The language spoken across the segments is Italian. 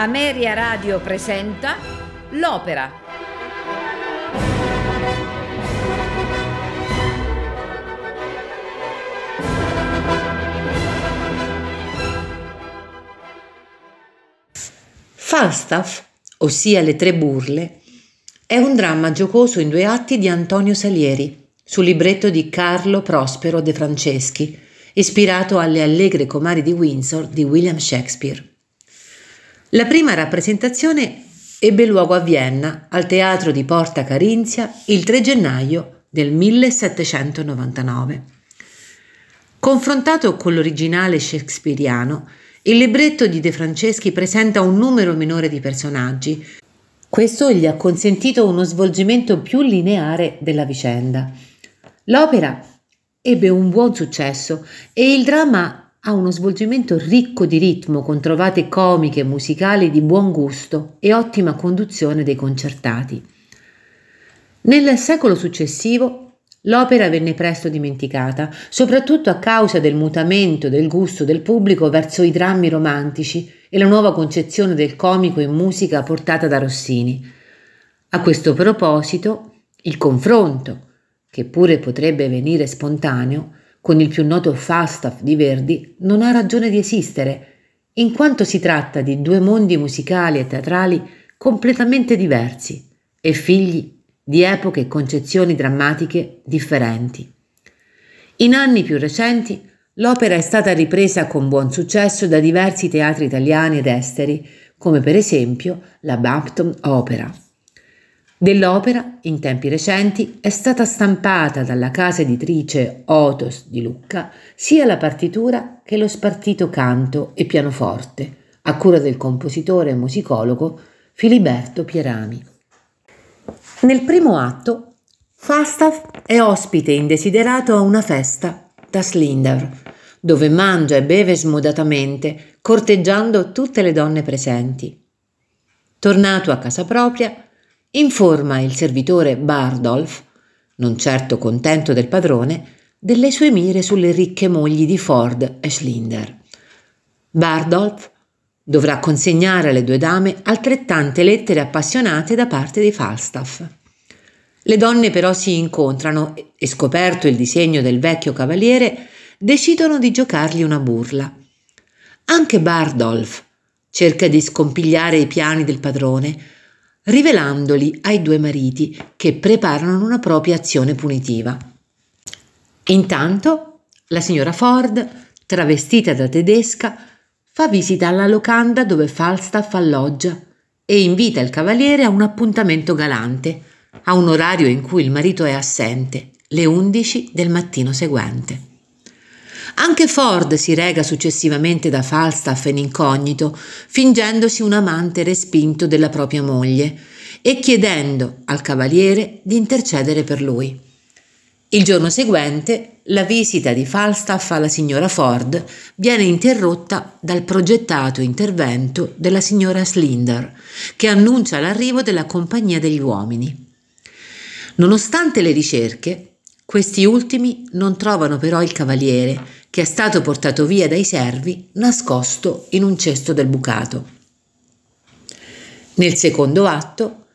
Ameria Radio presenta L'Opera. Falstaff, ossia Le tre burle, è un dramma giocoso in due atti di Antonio Salieri, sul libretto di Carlo Prospero De Franceschi, ispirato alle allegre comari di Windsor di William Shakespeare. La prima rappresentazione ebbe luogo a Vienna, al teatro di Porta Carinzia, il 3 gennaio del 1799. Confrontato con l'originale shakespeariano, il libretto di De Franceschi presenta un numero minore di personaggi. Questo gli ha consentito uno svolgimento più lineare della vicenda. L'opera ebbe un buon successo e il dramma ha uno svolgimento ricco di ritmo, con trovate comiche musicali di buon gusto e ottima conduzione dei concertati. Nel secolo successivo l'opera venne presto dimenticata, soprattutto a causa del mutamento del gusto del pubblico verso i drammi romantici e la nuova concezione del comico in musica portata da Rossini. A questo proposito, il confronto, che pure potrebbe venire spontaneo, con il più noto Falstaff di Verdi non ha ragione di esistere, in quanto si tratta di due mondi musicali e teatrali completamente diversi e figli di epoche e concezioni drammatiche differenti. In anni più recenti l'opera è stata ripresa con buon successo da diversi teatri italiani ed esteri, come per esempio la Bampton Opera. Dell'opera, in tempi recenti, è stata stampata dalla casa editrice Otos di Lucca sia la partitura che lo spartito canto e pianoforte, a cura del compositore e musicologo Filiberto Pierami. Nel primo atto, Falstaff è ospite indesiderato a una festa da Slinder, dove mangia e beve smodatamente, corteggiando tutte le donne presenti. Tornato a casa propria, informa il servitore Bardolph, non certo contento del padrone, delle sue mire sulle ricche mogli di Ford e Schlinder. Bardolph dovrà consegnare alle due dame altrettante lettere appassionate da parte di Falstaff. Le donne però si incontrano e, scoperto il disegno del vecchio cavaliere, decidono di giocargli una burla. Anche Bardolph cerca di scompigliare i piani del padrone, rivelandoli ai due mariti che preparano una propria azione punitiva. Intanto la signora Ford, travestita da tedesca, fa visita alla locanda dove Falstaff alloggia e invita il cavaliere a un appuntamento galante, a un orario in cui il marito è assente, le 11 del mattino seguente. Anche Ford si rega successivamente da Falstaff in incognito, fingendosi un amante respinto della propria moglie e chiedendo al cavaliere di intercedere per lui. Il giorno seguente la visita di Falstaff alla signora Ford viene interrotta dal progettato intervento della signora Slinder, che annuncia l'arrivo della compagnia degli uomini. Nonostante le ricerche, questi ultimi non trovano però il cavaliere che è stato portato via dai servi nascosto in un cesto del bucato. Nel secondo atto,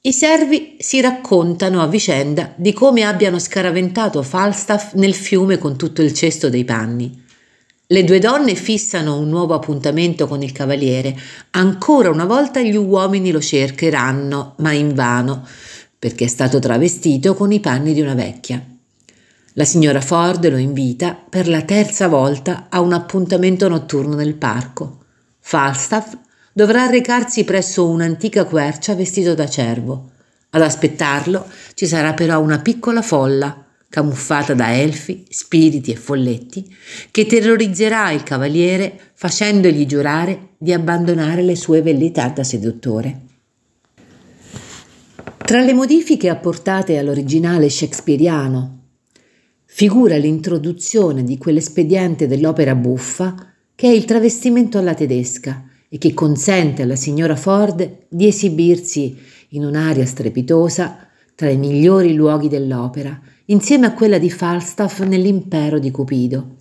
i servi si raccontano a vicenda di come abbiano scaraventato Falstaff nel fiume con tutto il cesto dei panni. Le due donne fissano un nuovo appuntamento con il cavaliere. Ancora una volta gli uomini lo cercheranno, ma invano, perché è stato travestito con i panni di una vecchia. La signora Ford lo invita per la terza volta a un appuntamento notturno nel parco. Falstaff dovrà recarsi presso un'antica quercia vestito da cervo. Ad aspettarlo ci sarà però una piccola folla, camuffata da elfi, spiriti e folletti, che terrorizzerà il cavaliere facendogli giurare di abbandonare le sue velleità da seduttore. Tra le modifiche apportate all'originale shakespeariano figura l'introduzione di quell'espediente dell'opera buffa che è il travestimento alla tedesca e che consente alla signora Ford di esibirsi in un'aria strepitosa tra i migliori luoghi dell'opera, insieme a quella di Falstaff nell'impero di Cupido.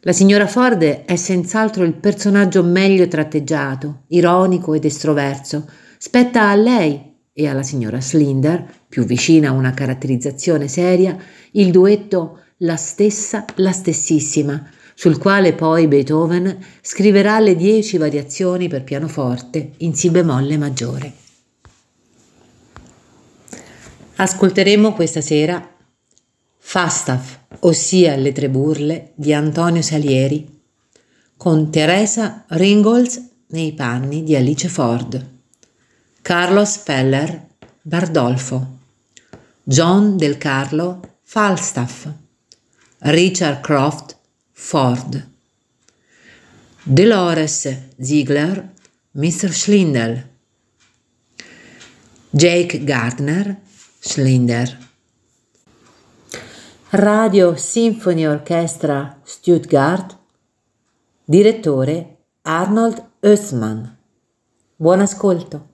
La signora Ford è senz'altro il personaggio meglio tratteggiato, ironico ed estroverso. Spetta a lei e alla signora Slinder, più vicina a una caratterizzazione seria, il duetto La stessa, la stessissima, sul quale poi Beethoven scriverà le dieci variazioni per pianoforte in Si bemolle maggiore. Ascolteremo questa sera Falstaff, ossia Le tre burle di Antonio Salieri, con Teresa Ringholz nei panni di Alice Ford, Carlos Feller Bardolfo, John Del Carlo Falstaff, Richard Croft Ford, Dolores Ziegler Mr. Schlindel, Jake Gardner Schlinder. Radio Symphony Orchestra Stuttgart, direttore Arnold Östmann. Buon ascolto.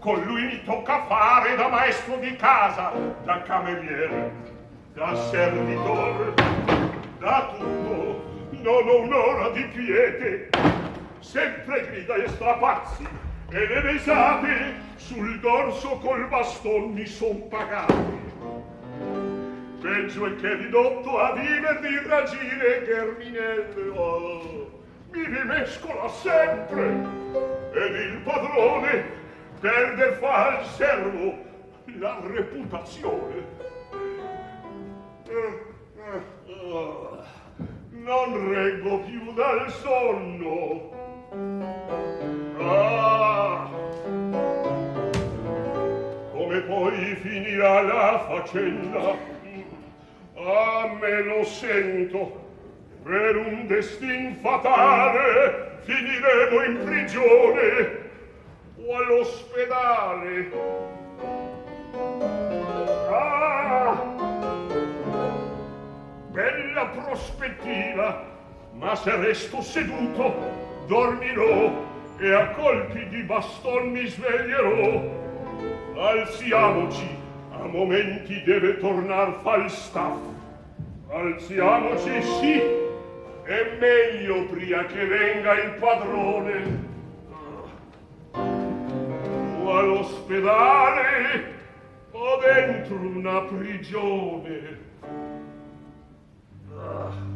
Con lui mi tocca fare da maestro di casa, da cameriere, da servitor, da tutto. Non ho un'ora di quiete, sempre grida e strapazzi, e le risate sul dorso col baston mi son pagati. Peggio è che ridotto a viver di ragire Germinelle, oh, mi rimescola sempre, ed il padrone perde fa al servo la reputazione. Non reggo più dal sonno. Ah! Come poi finirà la faccenda? Ah, me lo sento. Per un destin fatale finiremo in prigione all'ospedale. Ah! Bella prospettiva, ma se resto seduto, dormirò e a colpi di baston mi sveglierò. Alziamoci, a momenti deve tornar Falstaff. Alziamoci, sì, è meglio prima che venga il padrone. all'ospedale o dentro una prigione ah.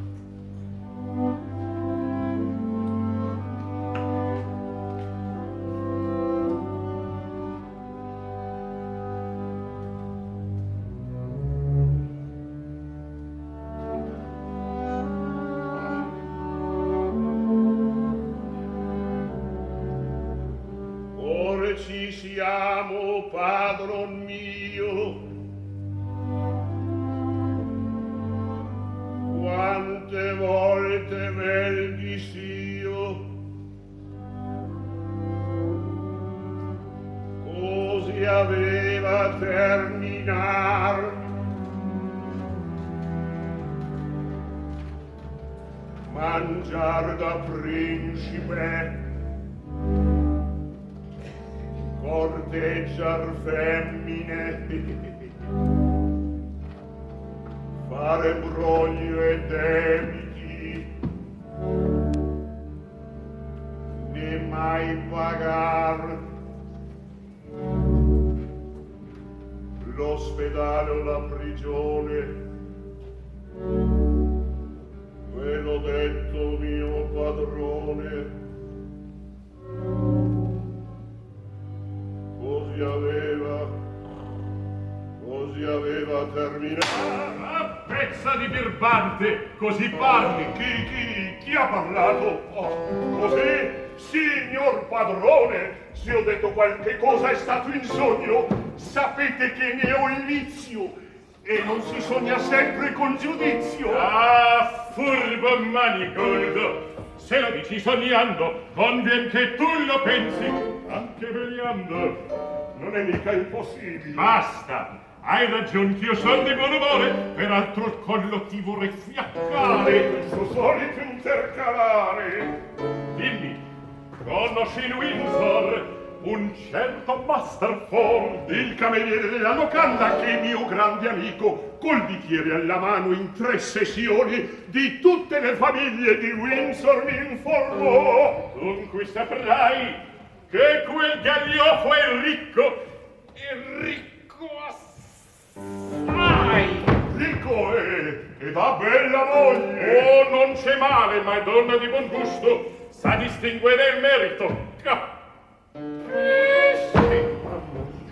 E non si sogna sempre con giudizio Ah, furbo manicoldo. Se lo dici sognando, convien che tu lo pensi, anche vegliando. non è mica impossibile Basta! Hai ragion che io son di buon umore, peraltro il collo ti vorrei fiaccare. il suo solito intercalare Dimmi, conosci in Windsor un certo Master Ford? il cameriere della locanda che è mio grande amico col bicchiere alla mano in tre sessioni di tutte le famiglie di Windsor mi informò Dunque saprai che quel gagliofo è ricco, è ricco assai. ricco è ed ha bella moglie Oh, non c'è male, ma è donna di buon gusto, sa distinguere il merito. Capisci?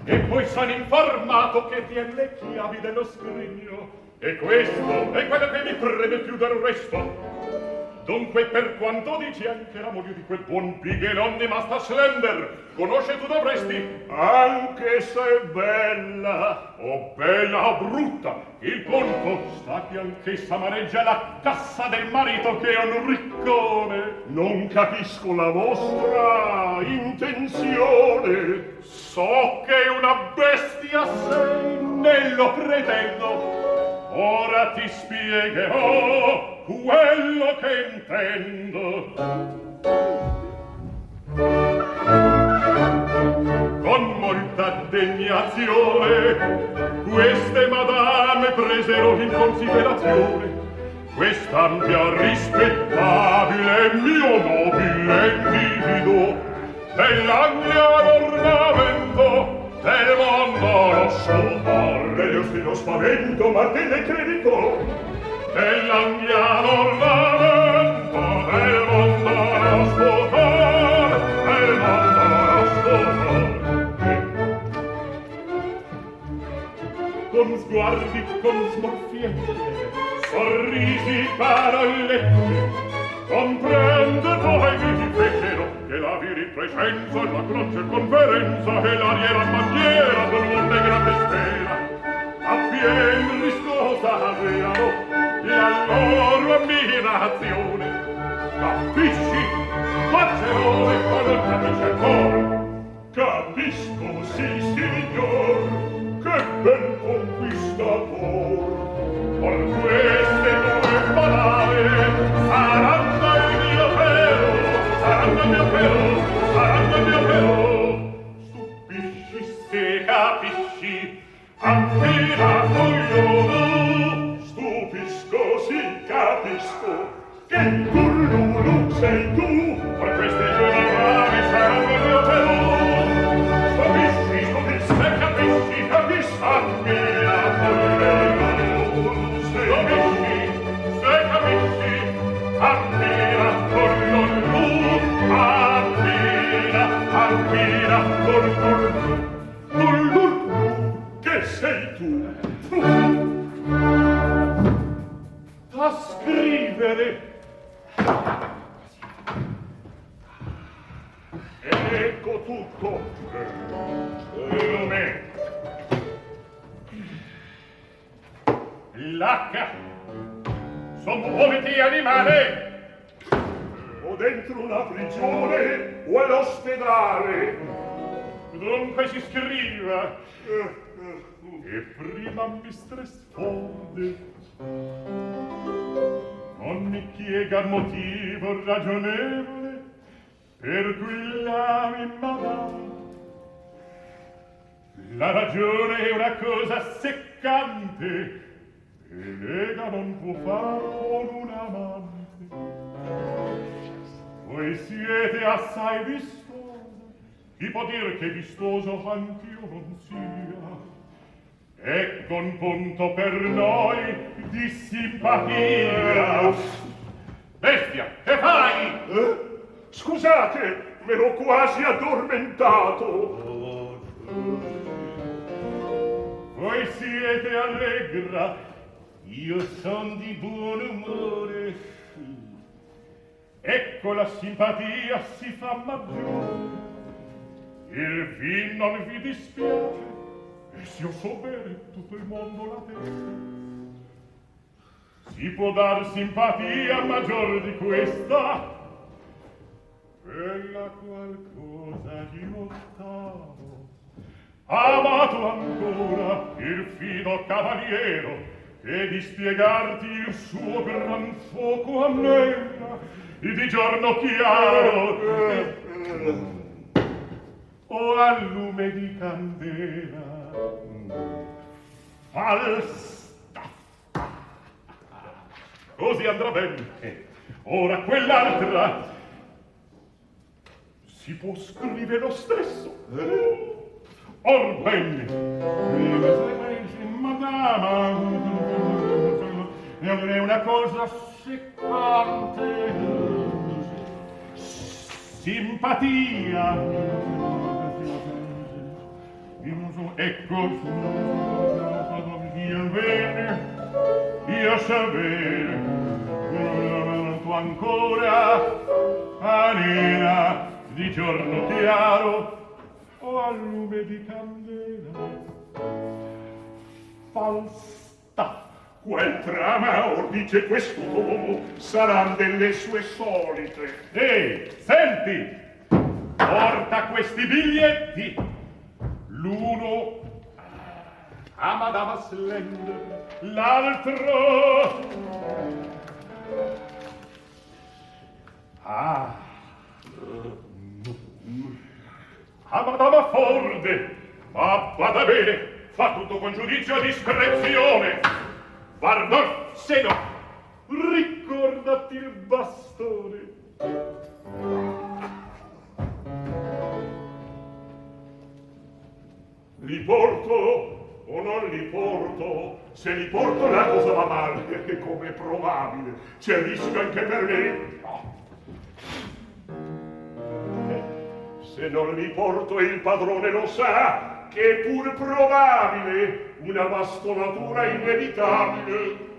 E poi sono informato che tiene le chiavi dello scrigno. E questo è quello che mi preme più del resto. Dunque, per quanto dici anche la moglie di quel buon Bighelon di Master Slender, conosce tu dovresti, anche se bella o bella o brutta, il punto sta che anch'essa maneggia la cassa del marito che è un riccone. non capisco la vostra intenzione So che una bestia sei, ne lo pretendo. Ora ti spiegherò quello che intendo. Con molta degnazione queste madame presero in considerazione quest'ampia rispettabile mio nobile individuo dell'Anglia l'ornamento del mondo lo sopporre lo spavento, martello e credito con sguardi, con smorfiette, sorrisi, parolette, comprende voi che ti che la viri presenza, la croce conferenza e l'ariera bandiera con grande sfera. Appien riscosa aveano la loro ammirazione capisci? Pazzeone con il capisce ancora capisco sì signor che bel conquistator con queste due parole sarà L'H. Son muoviti, animale. O dentro una prigione o all'ospedale. Dunque si scriva. E prima mistress Ford. Non mi chiega motivo ragionevole per cui la mi madame La ragione è una cosa seccante e lega non può far con un amante. Voi siete assai vistoso, chi può dire che vistoso anch'io non sia? Ecco un punto per noi di simpatia. Bestia, che fai? Eh? Scusate, me l'ho quasi addormentato. Voi siete allegra, io son di buon umore. Ecco la simpatia si fa maggiore. Il vin non vi dispiace, e se io so bene tutto il mondo la testa. Si può dar simpatia maggior di questa? Quella qualcosa di ottavo. Amato ancora il fido cavaliero che di spiegarti il suo gran fuoco annega e di giorno chiaro. O a lume di candela. Falsta così andrà bene. Ora quell'altra. Si può scrivere lo stesso Orbene, madama, è una cosa seccante, simpatia. Ecco, io bene, io tu ancora, Alina, di giorno chiaro, o a lume di candela. Falsta. Quel trama or dice quest'uomo saran delle sue solite. ehi senti! Porta questi biglietti. L'uno a madama slender l'altro ah a madama Forde. Ma vada bene, fa tutto con giudizio e discrezione. Guarda, se no, ricordati il bastone. Li porto o non li porto? Se li porto la cosa va male, come è probabile. C'è rischio anche per me. Se non li porto il padrone lo sa che è pur probabile una bastonatura inevitabile.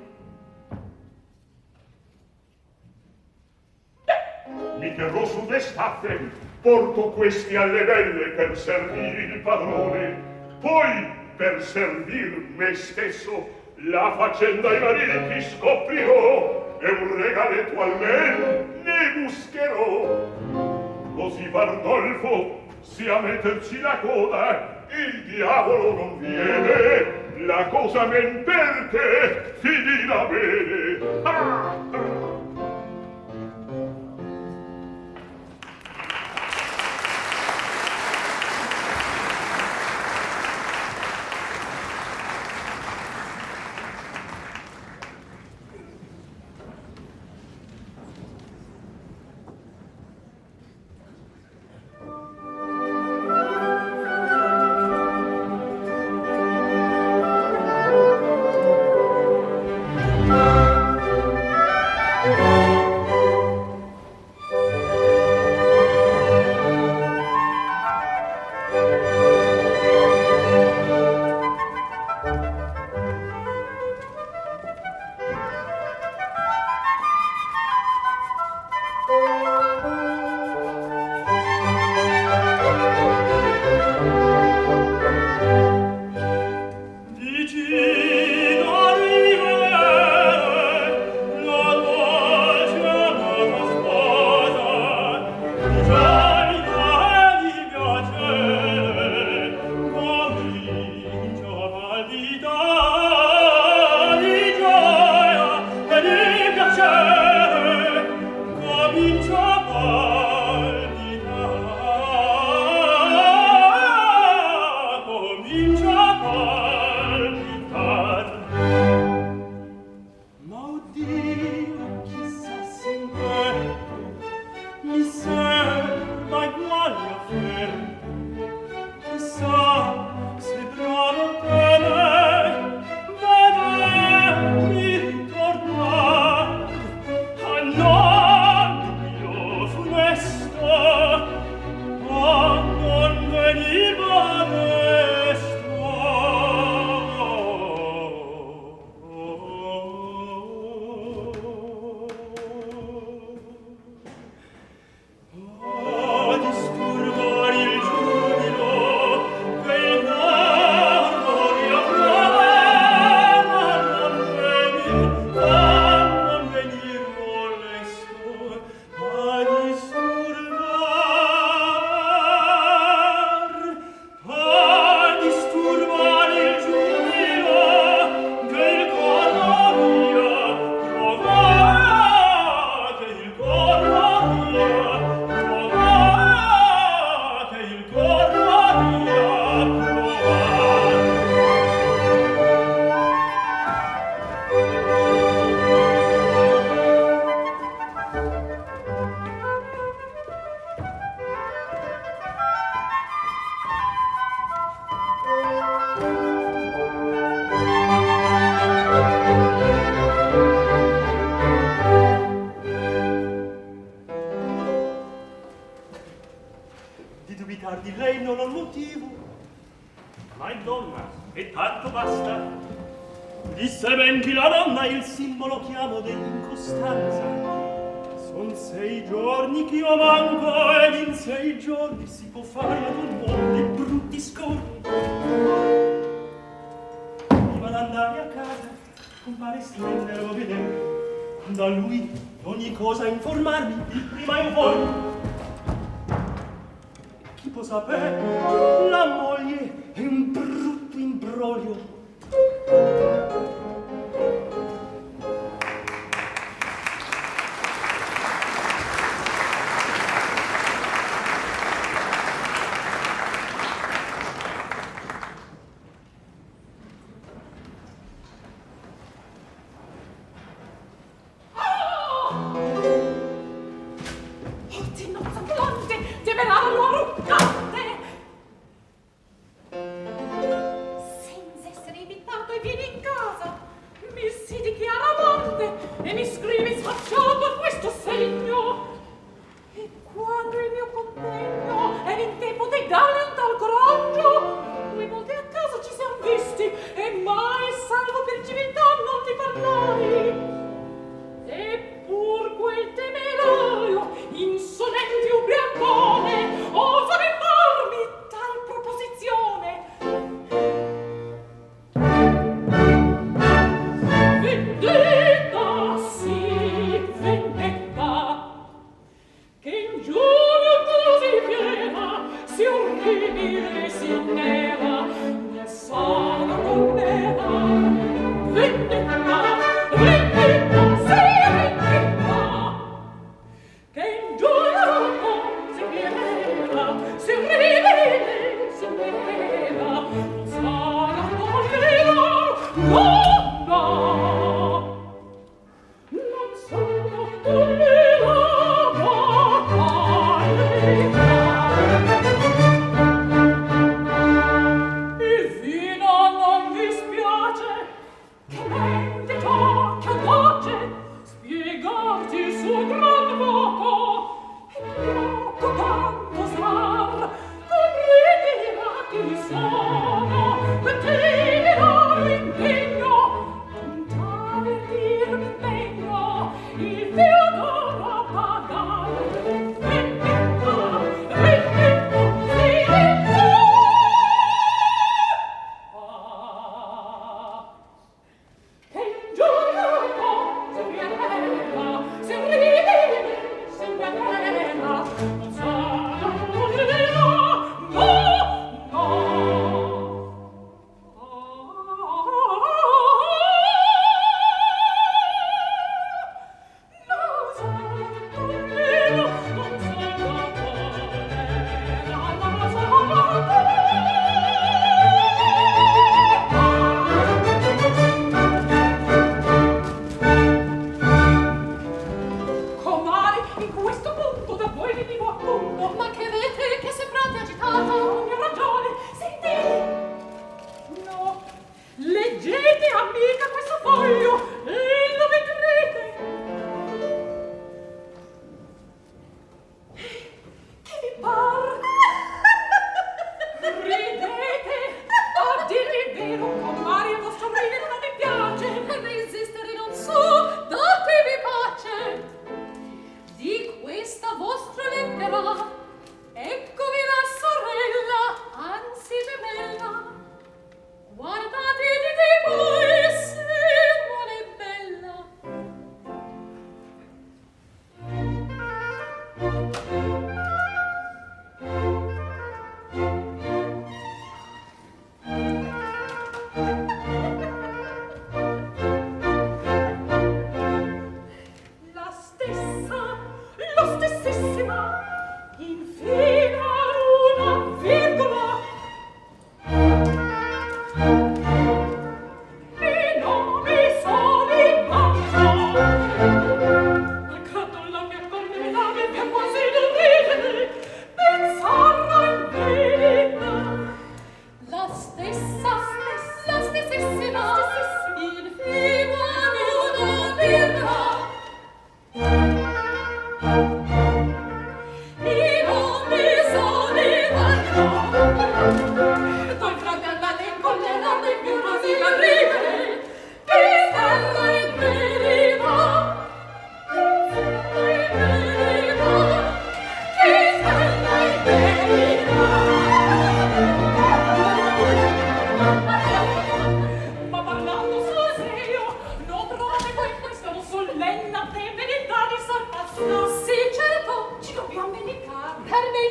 Mi terrò su le staffe, porto questi alle belle per servire il padrone, poi per servir me stesso la faccenda ai mariti scoprirò e un regaletto almen ne buscherò. così Bardolfo sia metterci la coda il diavolo non viene la cosa men perché finirà bene ah!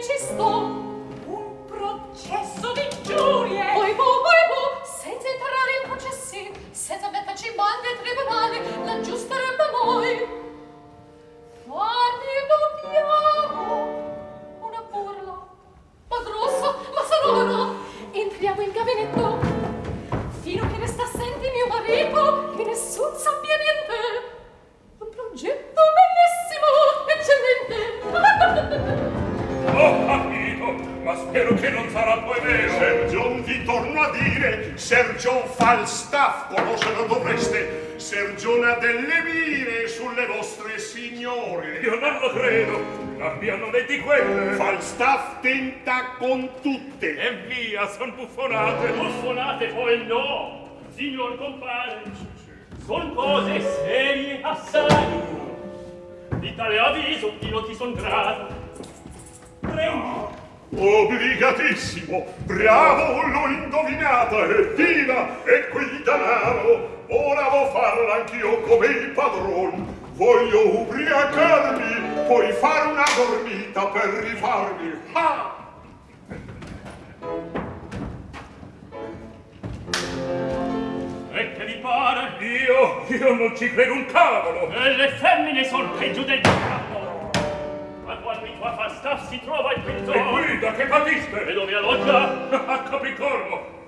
Te estou. Abbiano detti quelle. Falstaff tenta con tutte. E via, son buffonate. Buffonate poi no, signor compare. Son cose serie assai. Di tale avviso io ti son grato. Prendi. Obbligatissimo, bravo, l'ho indovinata, evviva, e qui il denaro. Ora vo farla anch'io come il padron. Voglio ubriacarmi, poi fare una dormita per rifarmi. Ah! E che vi pare? Io, io non ci credo un cavolo. E le femmine son peggio del diavolo. Ma quando in tua Falstaff si trova il E pintor... guida, che patiste? E dove alloggia? A Capricorno.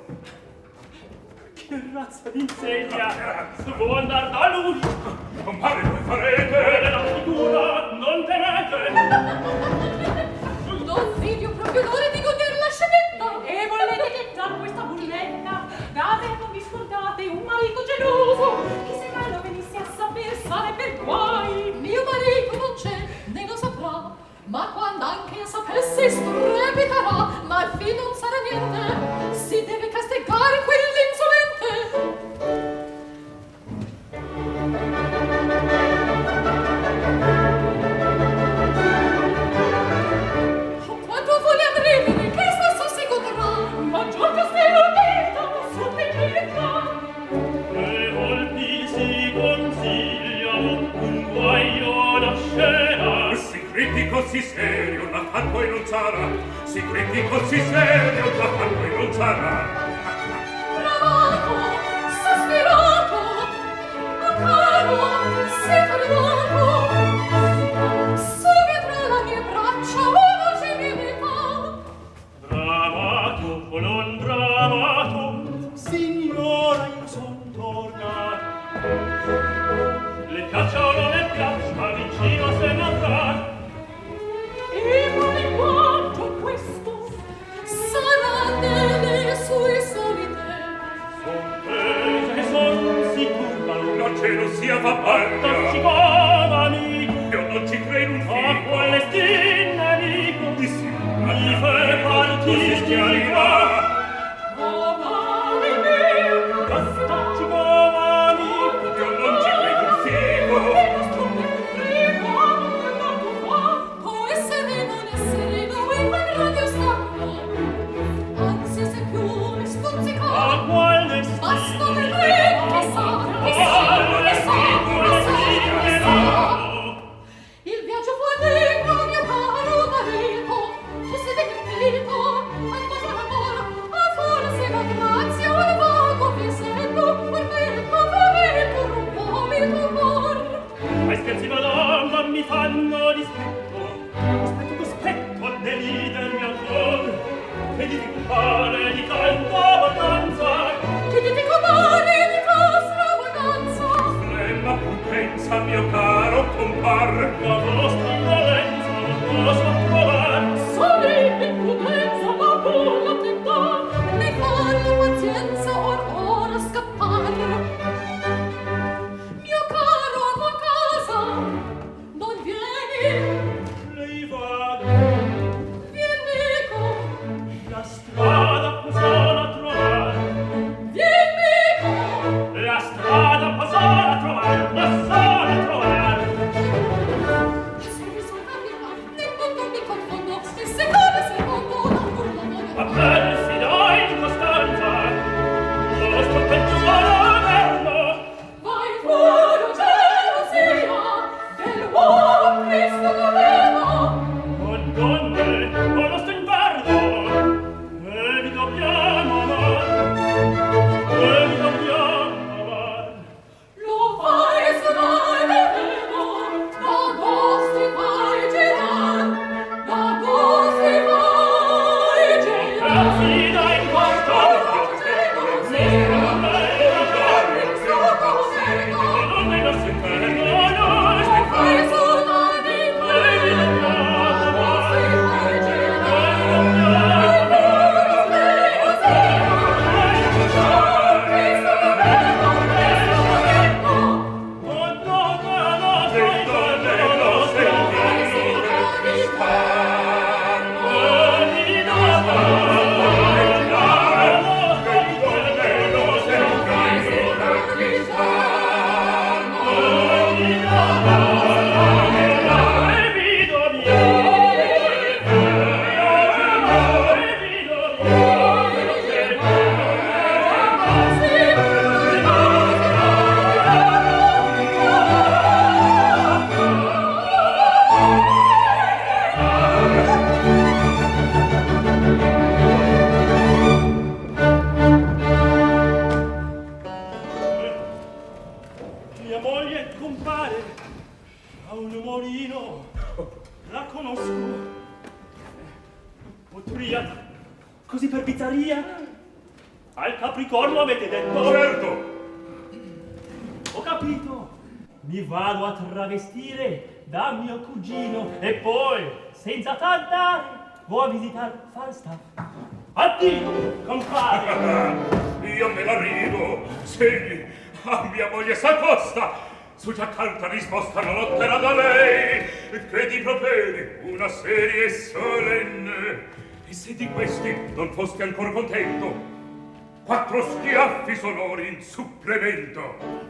Che razza di insegna! Vuol dar da lui! Compare voi farete! la futura non temete! non Silvio, proprio l'ora di goder la scenetta! E volete gettar questa burletta Date non vi scordate un marito geloso! Chi se mai lo venisse a saper sarebbe per guai! Mio marito non c'è! ma quand'anche sapesse strepiterà, ma al fin non sarà niente, si deve castigare quell'insolente. si serio da far poi non sarà si credi corsi serio da far poi non sarà bravato sospirato ma caro se tornato serie solenne. E se di questi non fosti ancor contento quattro schiaffi sonori in supplemento.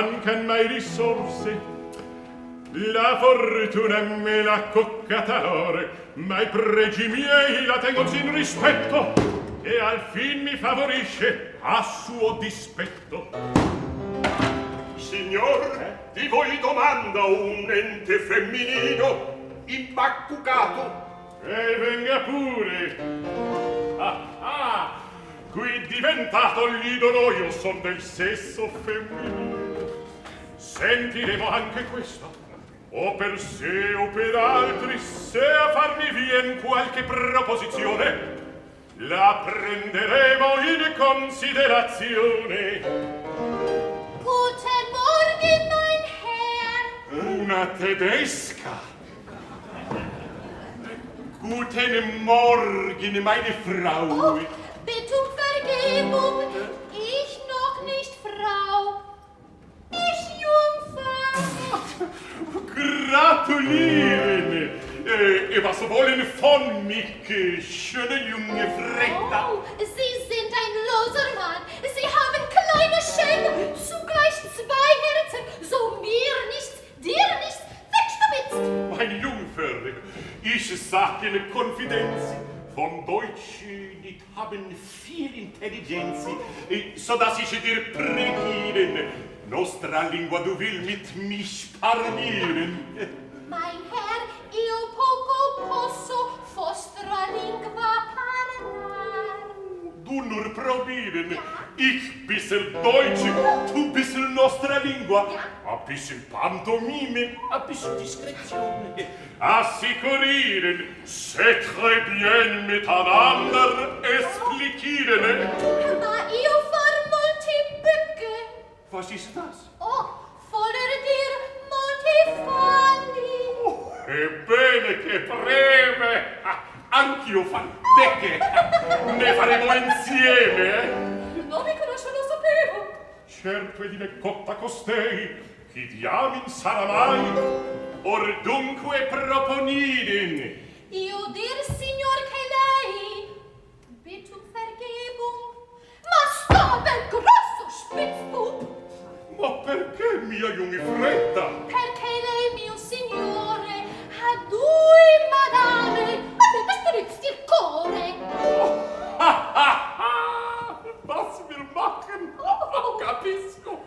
Mancan mai risorse. La fortuna me l'ha coccata l'ore, ma i pregi miei la tengo sin rispetto, e al fin mi favorisce a suo dispetto. Signor, di voi domanda un ente femminino imbaccucato. E venga pure. Ah, ah, qui diventato l'idolo io son del sesso femminile. Sentiremo anche questo. O per sé o per altri, se a farmi vien qualche proposizione, la prenderemo in considerazione. Guten Morgen, mein Herr. Una tedesca. Guten Morgen, meine Frau. Oh, bitte um Vergebung. Ich noch nicht Frau. Gratulieren! Äh, was wollen von mich, schöne junge Fretta? Oh, Sie sind ein loser Mann. Sie haben kleine Schäden, zugleich zwei Herzen. So mir nichts, dir nichts, wegstubitzt. Mein Jungfer, ich sag in Konfidenz, von Deutsch nicht haben viel Intelligenz, äh, so dass ich dir prägieren, nostra lingua du vill mit mich parmiren. Mein herr, io poco posso vostra lingua parlar. Du nur probieren. Ja. Ich bissel Deutsch, du bissel nostra lingua. Ja. A bissel Pantomime, a bissel Diskretion. Assicurieren, c'est très bien miteinander espliquieren. Ma io fa Was ist das? Oh, voller dir molti falli. Ebbene, che breve! Ah, Anch'io fan becche! Ne faremo insieme, eh? Non mi conosco, lo sapevo. Certo è di me cotta costei, chi diamin sarà mai? Or dunque proponiden, Io dir, signor, che lei bitte um Vergebung. Ma sta del grosso Spitzbub, Ma perché mi aiumi fretta? Perché lei, mio signore, ha due madame, aveva strizzi il cuore. Oh, ah, ah, ah. Was wir machen? Oh. oh, capisco.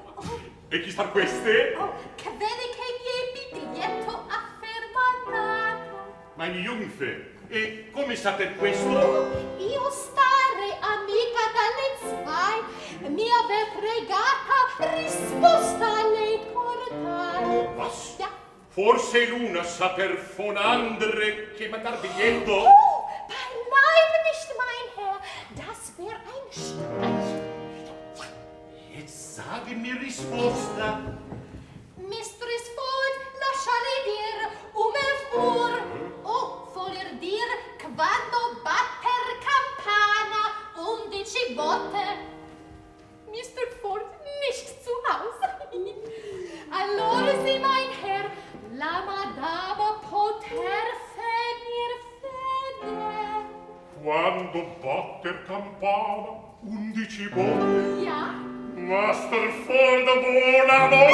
E chi star queste? Oh, che vede che gli è biglietto affermato. Meine Jungfe, e come sa per questo? Io stare amica dalle zwei, mi ave pregata risposta lei portare. Was? Ja. Forse l'una sa per fonandre che mandar biglietto? Oh, beileib nicht, mein Herr, das wär ein Streich. Jetzt sage mir risposta. Mistress Ford, lasciare dir um elf Uhr. Oh, voler dir, quando batter campana, undici botte. Mr. Ford nicht zu Hause. allora sì, mein Herr, la madama poter venir fede. Quando batter campana, undici botte. Ja, Master Ford, buonanotte!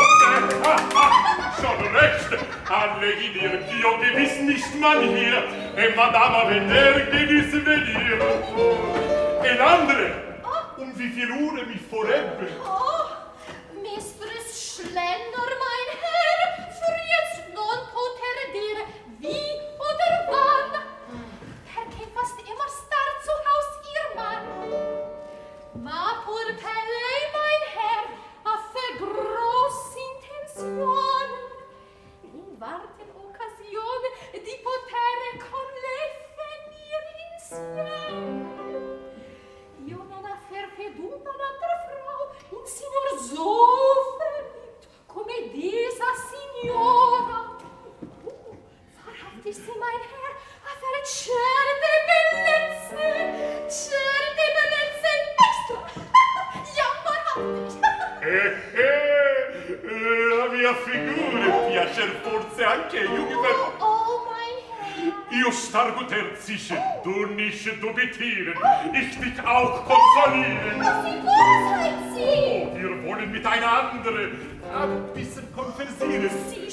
Schon recht, alle Ideen, Dio gewiss nicht man hier, e Madame veder gewiss venir. E l'andre, oh! um wie viel Uhr mi vorrebbe. Oh, Mistress Schlender, mein Herr, für jetzt non poter dir, wie oder wann. Er geht fast immer starr zu Haus, ihr Mann. Ma pur per lei, mein Herr, a fe gross intention, nicht dubitieren, ich dich auch konsolieren. Sie wohl seid Sie. Oh, wir wollen mit einer andere ein bisschen konversieren. Sie,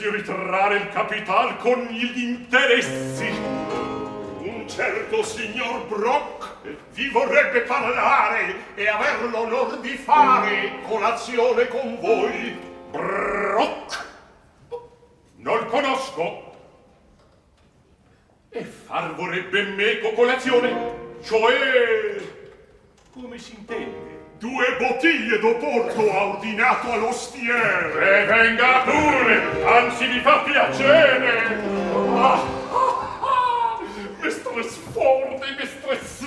Potessi ritrarre il capital con gli interessi. Un certo signor Brock vi vorrebbe parlare e aver l'onor di fare colazione con voi. Brock! Non conosco. E far vorrebbe meco colazione, cioè... Come si intende? Due bottiglie d'oporto ha ordinato all'ostiere. E venga pure, anzi mi fa piacere. Ah, ah, ah. Mistress Ford e Mistress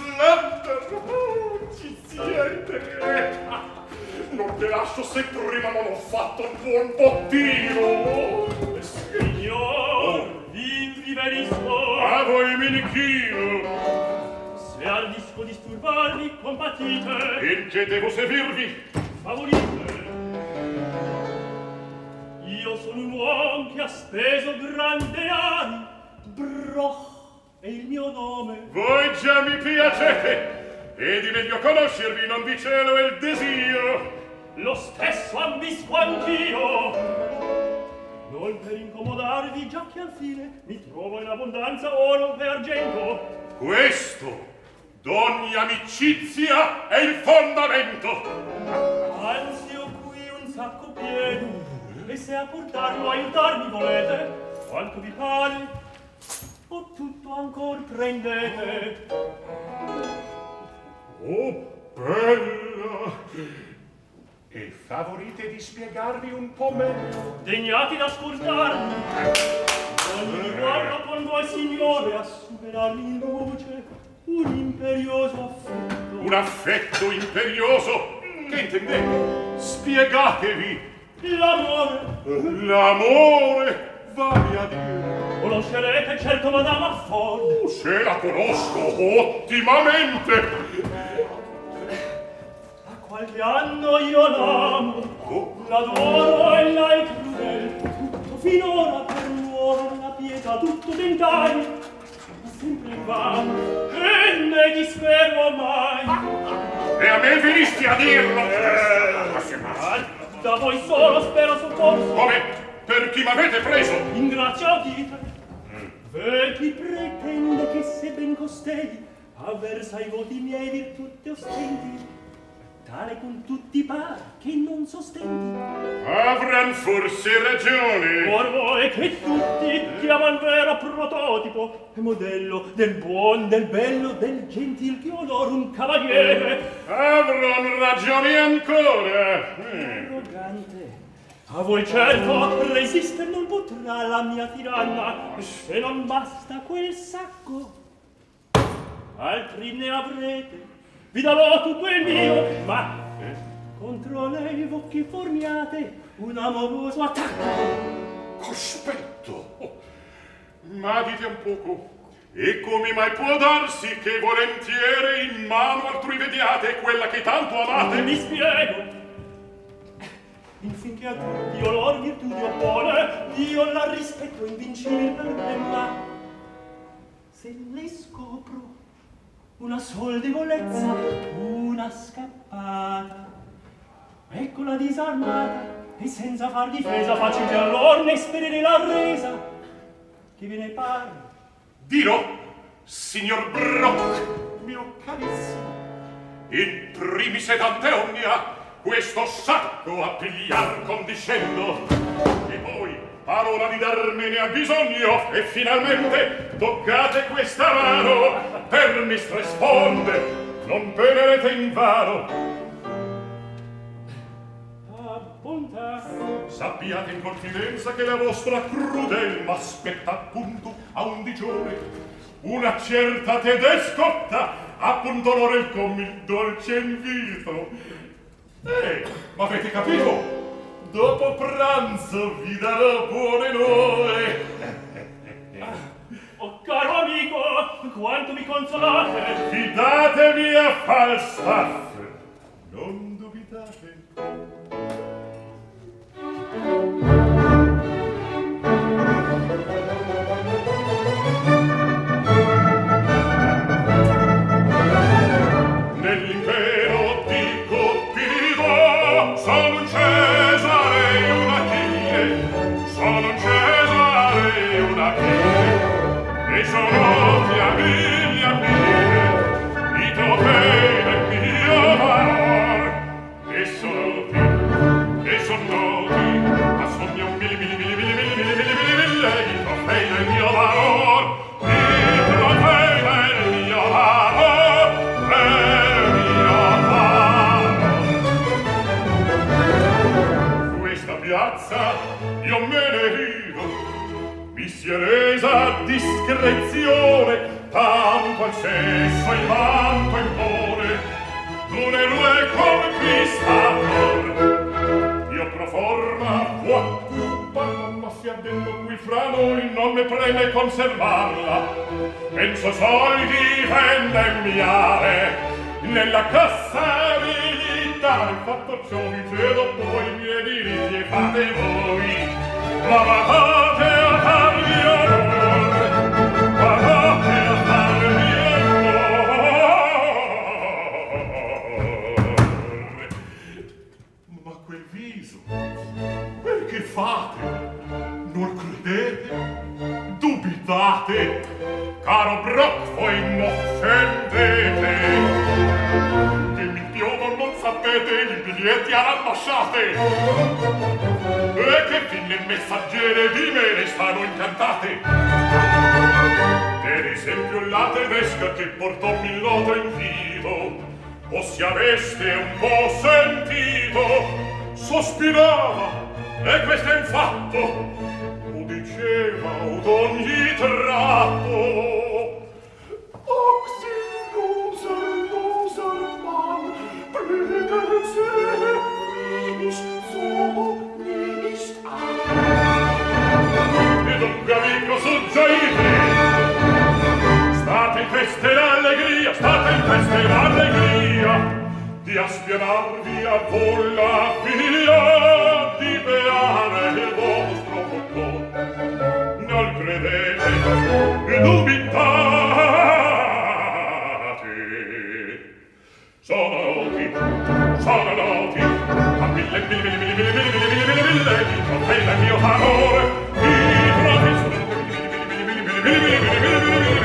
oh, ci siete. Non te lascio se prima non ho fatto il buon bottino. Che devo servirvi? Favorite. Io sono un uomo che ha speso grande ani. Broch è il mio nome. Voi già mi piacete. E di meglio conoscervi non vi celo il desio. Lo stesso ambisco anch'io. Non per incomodarvi, già che al fine mi trovo in abbondanza oro e argento. Questo d'ogni amicizia è il fondamento. Anzi, ho qui un sacco pieno, e se a portarlo aiutarmi volete, quanto vi pare, o tutto ancor prendete. Oh, bella! E favorite di spiegarvi un po' meglio? Degnati d'ascoltarmi, ogni riguardo con voi, signore, a superarmi in luce un imperioso affetto. Un affetto imperioso? Che intendete? Spiegatevi! L'amore! L'amore! Vai a dire! Conoscerete certo Madame Afford. Oh, se la conosco ottimamente! Da qualche anno io l'amo, Oh. l'adoro e la è crudel. Tutto finora per muovere la pietà, tutto tentai, simple va e ne dispero mai e a me venisti a dirlo eh, da voi solo spero soccorso come? per chi m'avete preso? in grazia dite mm. per chi pretende che se ben costei avversai voti miei virtute ostenti tale con tutti par che non sostenti. Avran forse ragione! Or voi che tutti chiaman vero prototipo e modello del buon, del bello, del gentil che onor un cavaliere Avron ragione ancora! Arrogante. A voi certo resistere non potrà la mia tiranna se non basta quel sacco. Altri ne avrete, vi darò tutto il mio, ma contro lei vocchi formiate un amoroso attacco. Cospetto! Ma dite un poco, e come mai può darsi che volentieri in mano altrui vediate quella che tanto amate? Mi spiego. Infinché a tutti io lor virtudi oppone, io la rispetto invincibile per me, ma se le scopro una sol debolezza, una scappata, eccola disarmata, e senza far difesa facile allor ne sperare la resa, che ve ne pare. Dirò, signor Brock, mio carissimo, in primis ed ante questo sacco a pigliar condiscendo, e poi, parola di darmene a bisogno, e finalmente toccate questa mano, per mi stresponde, non penerete in vano. Sappiate in confidenza che la vostra crudel m'aspetta appunto a undicione. Una certa tedescotta, appunto l'ora il com il dolce invito. Eh, m'avete capito? Dopo pranzo vi darò buone nuove. Oh, caro amico, quanto mi consolate! Fidatevi a Falstaff! Non bestemmiare nella cassa vita. Hai fatto ciò in cielo poi i miei diritti e fate voi. Ma va li hanno ambasciate! E che fine il messaggere di me ne stanno incantate? Per esempio la tedesca che portò Milota in vivo o si aveste un po' sentito sospirava e questo è un fatto. O diceva o ogni l'allegria di aspirarvi a volla figlia di beare il vostro cotto non credete e dubitate sono noti sono noti a mille mille mille mille mille mille mille mille mille il trofeo mio amore i trofei sono mille mille mille mille mille mille mille mille mille mille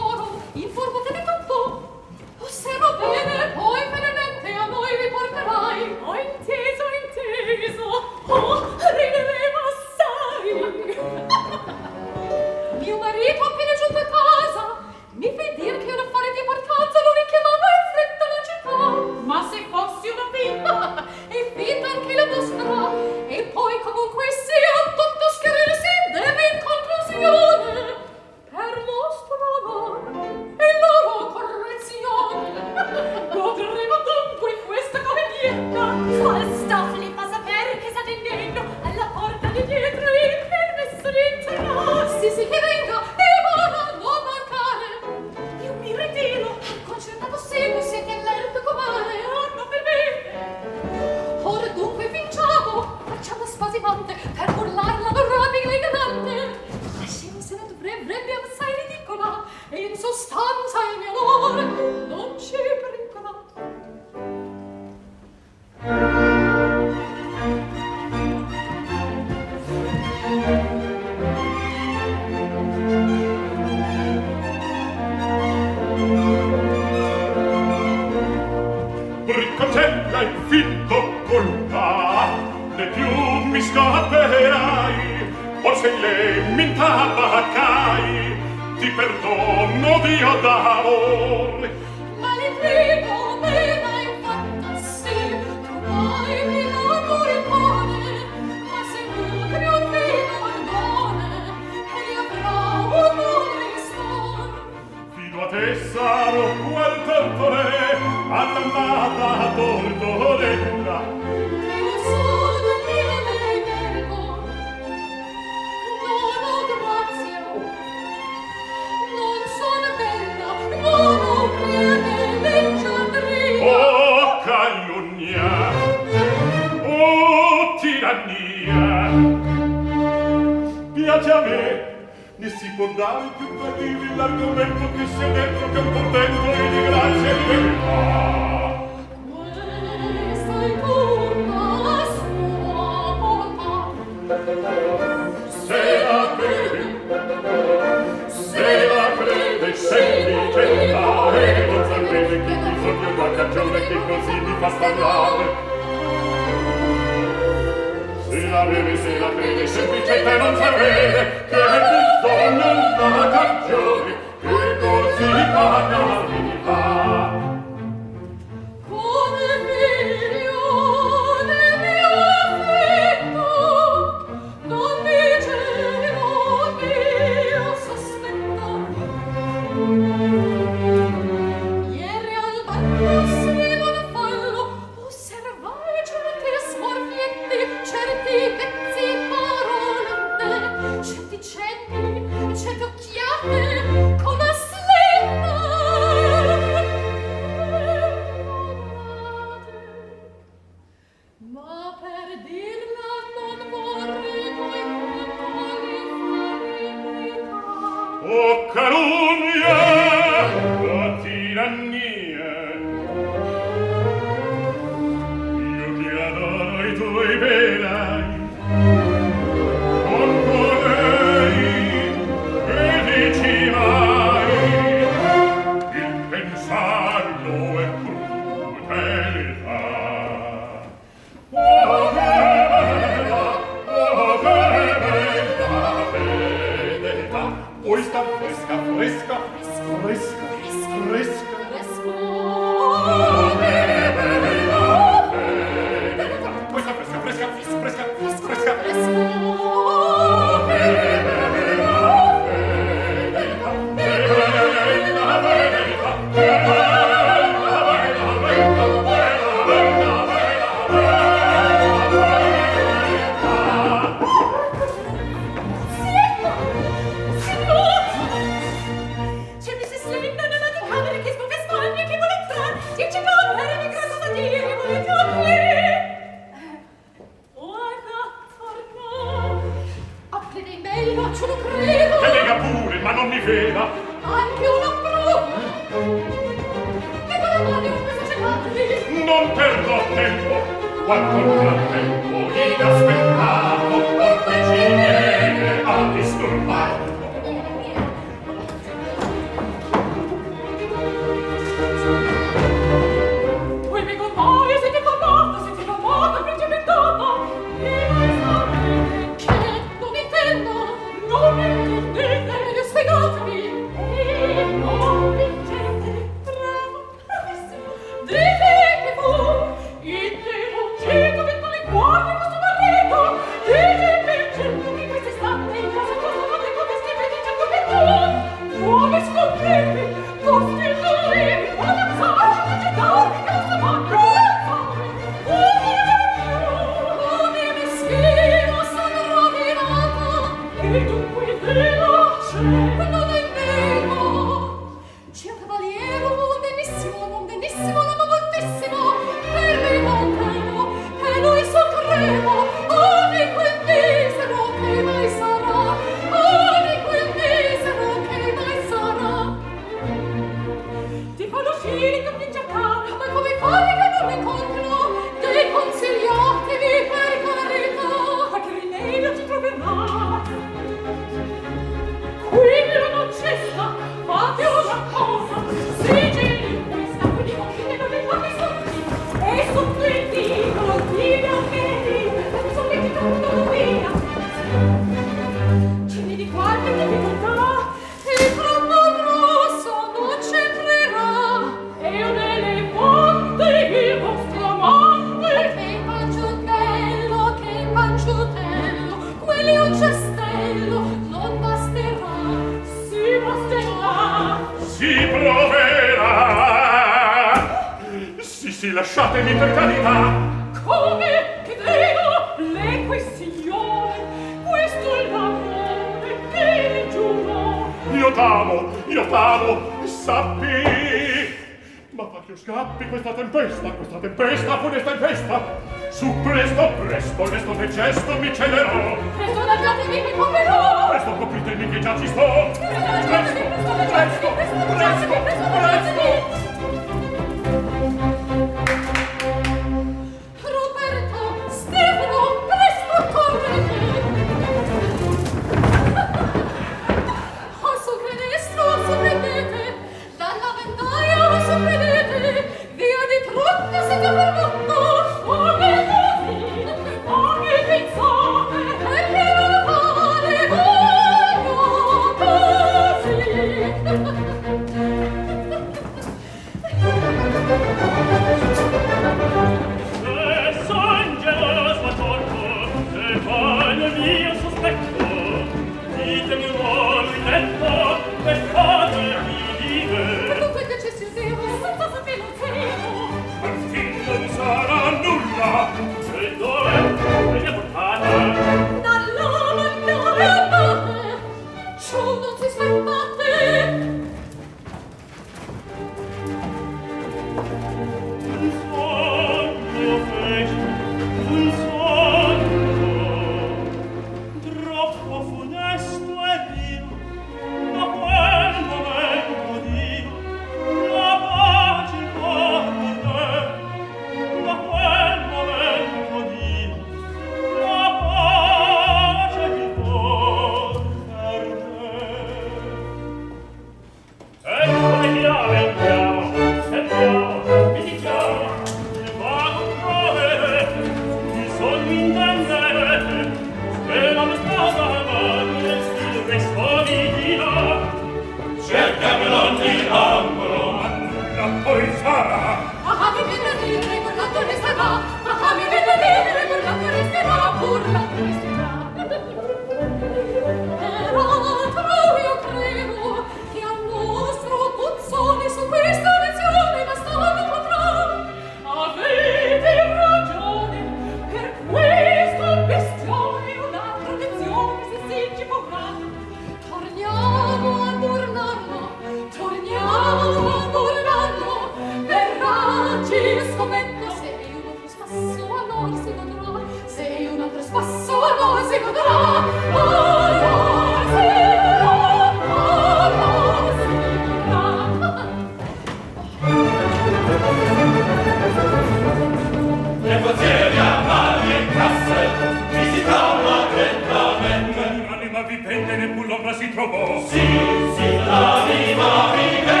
che nell'ombra si trovò. Sì, sì, la viva vive.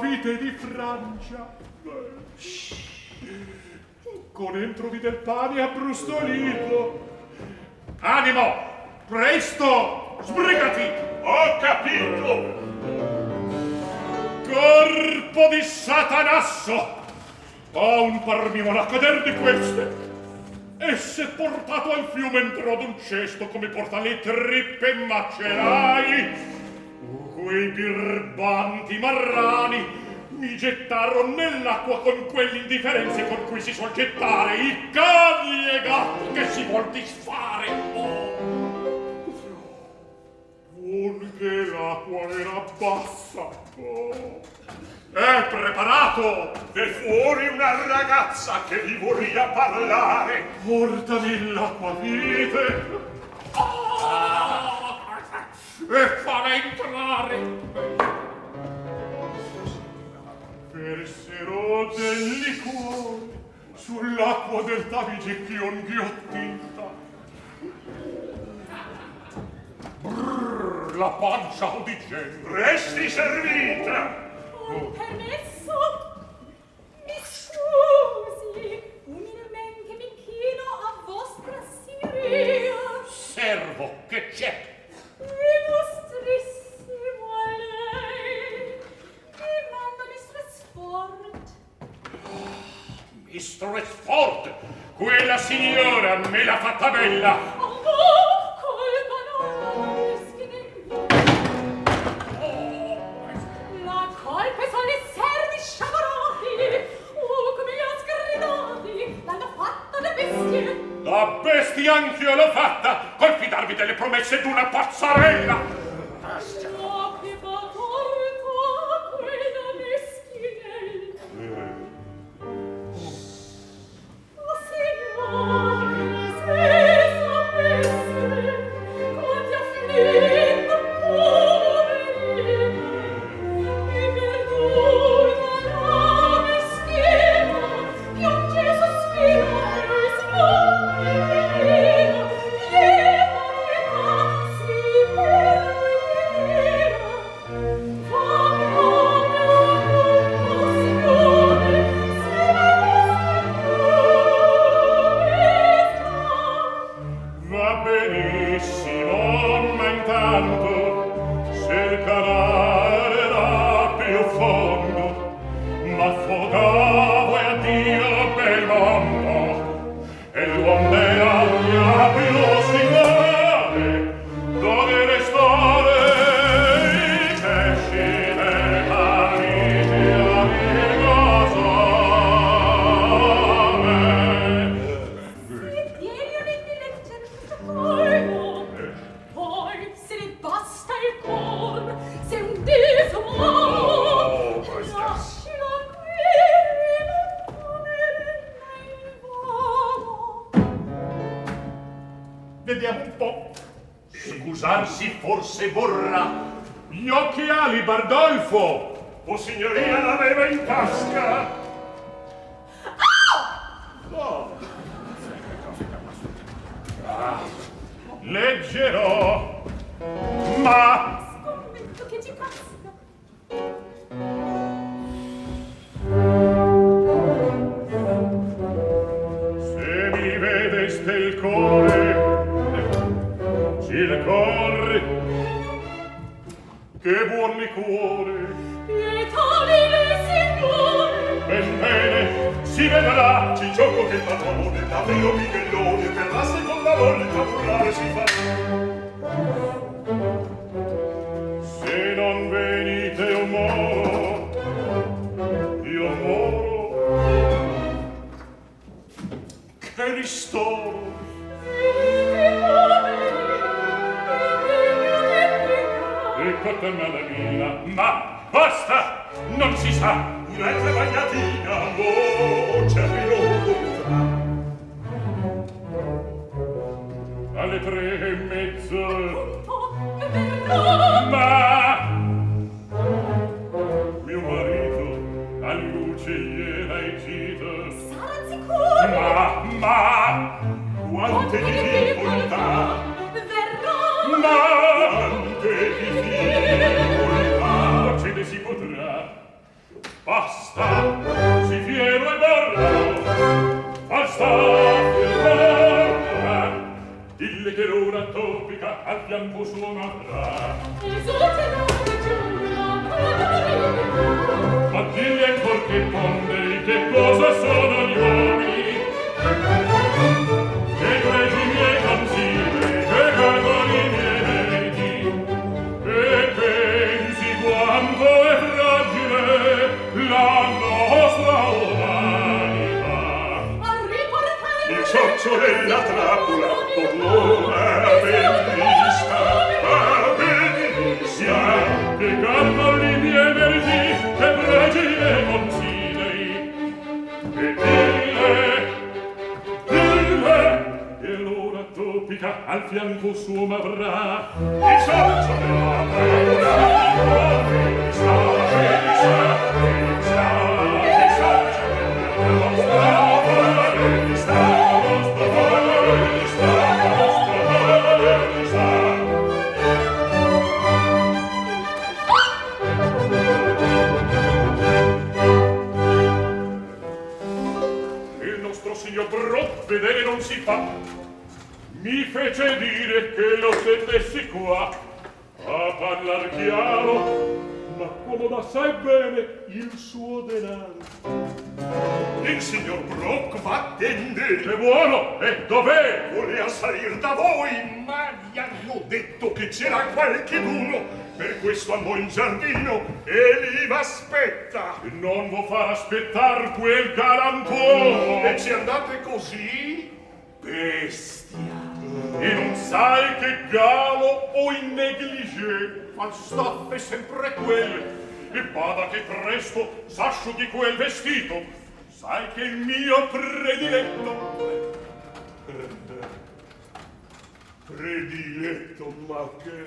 Vite di Francia. Con entrovi del pane abbrustolito. Animo, presto, sbrigati. Ho capito. Corpo di Satanasso, ho un parmivolo a cader di queste. E se portato al fiume entrò d'un cesto come porta le trippe macerai, quei birbanti marrani mi gettarono nell'acqua con quell'indifferenza con cui si suol gettare i cani e gatti che si vuol disfare. Oh. Che l'acqua era bassa. Oh. È preparato! È fuori una ragazza che vi volia parlare. Portami l'acqua vite. Oh e fare entrare. Vessero del liquore sull'acqua del Tamigi chion ghiottita. Brrr, la pancia ho di gente. Resti servita! Oh, permesso! Mistress Ford, quella signora me l'ha fatta bella. Oh, no, colpa non di me. La colpa sono i servi sciaborati. Oh, come li ha sgridati. L'hanno fatta le bestie. Da bestia anch'io l'ho fatta, col fidarmi delle promesse d'una pazzarella. No, sorella trappola per non avvenista avvenizia che canto li miei verdi e pregi e consideri e dille dille che l'ora topica al fianco suo m'avrà. E sorgio della paura avvenizia avvenizia avvenizia vedere non si fa. Mi fece dire che lo tenessi qua a parlar chiaro ma comodasse bene il suo denaro? Il signor Brock va a tendere. Che buono e dov'è? voleva salir da voi ma gli hanno detto che c'era qualcheduno Per questo andò in giardino e lì v'aspetta. E non vo far aspettar quel galantuomo. E ci andate così? Bestia! E non sai che galo o in negligé fa staffe sempre quelle. E bada che presto s'asciughi quel vestito. Sai che il mio prediletto Prediletto, ma che...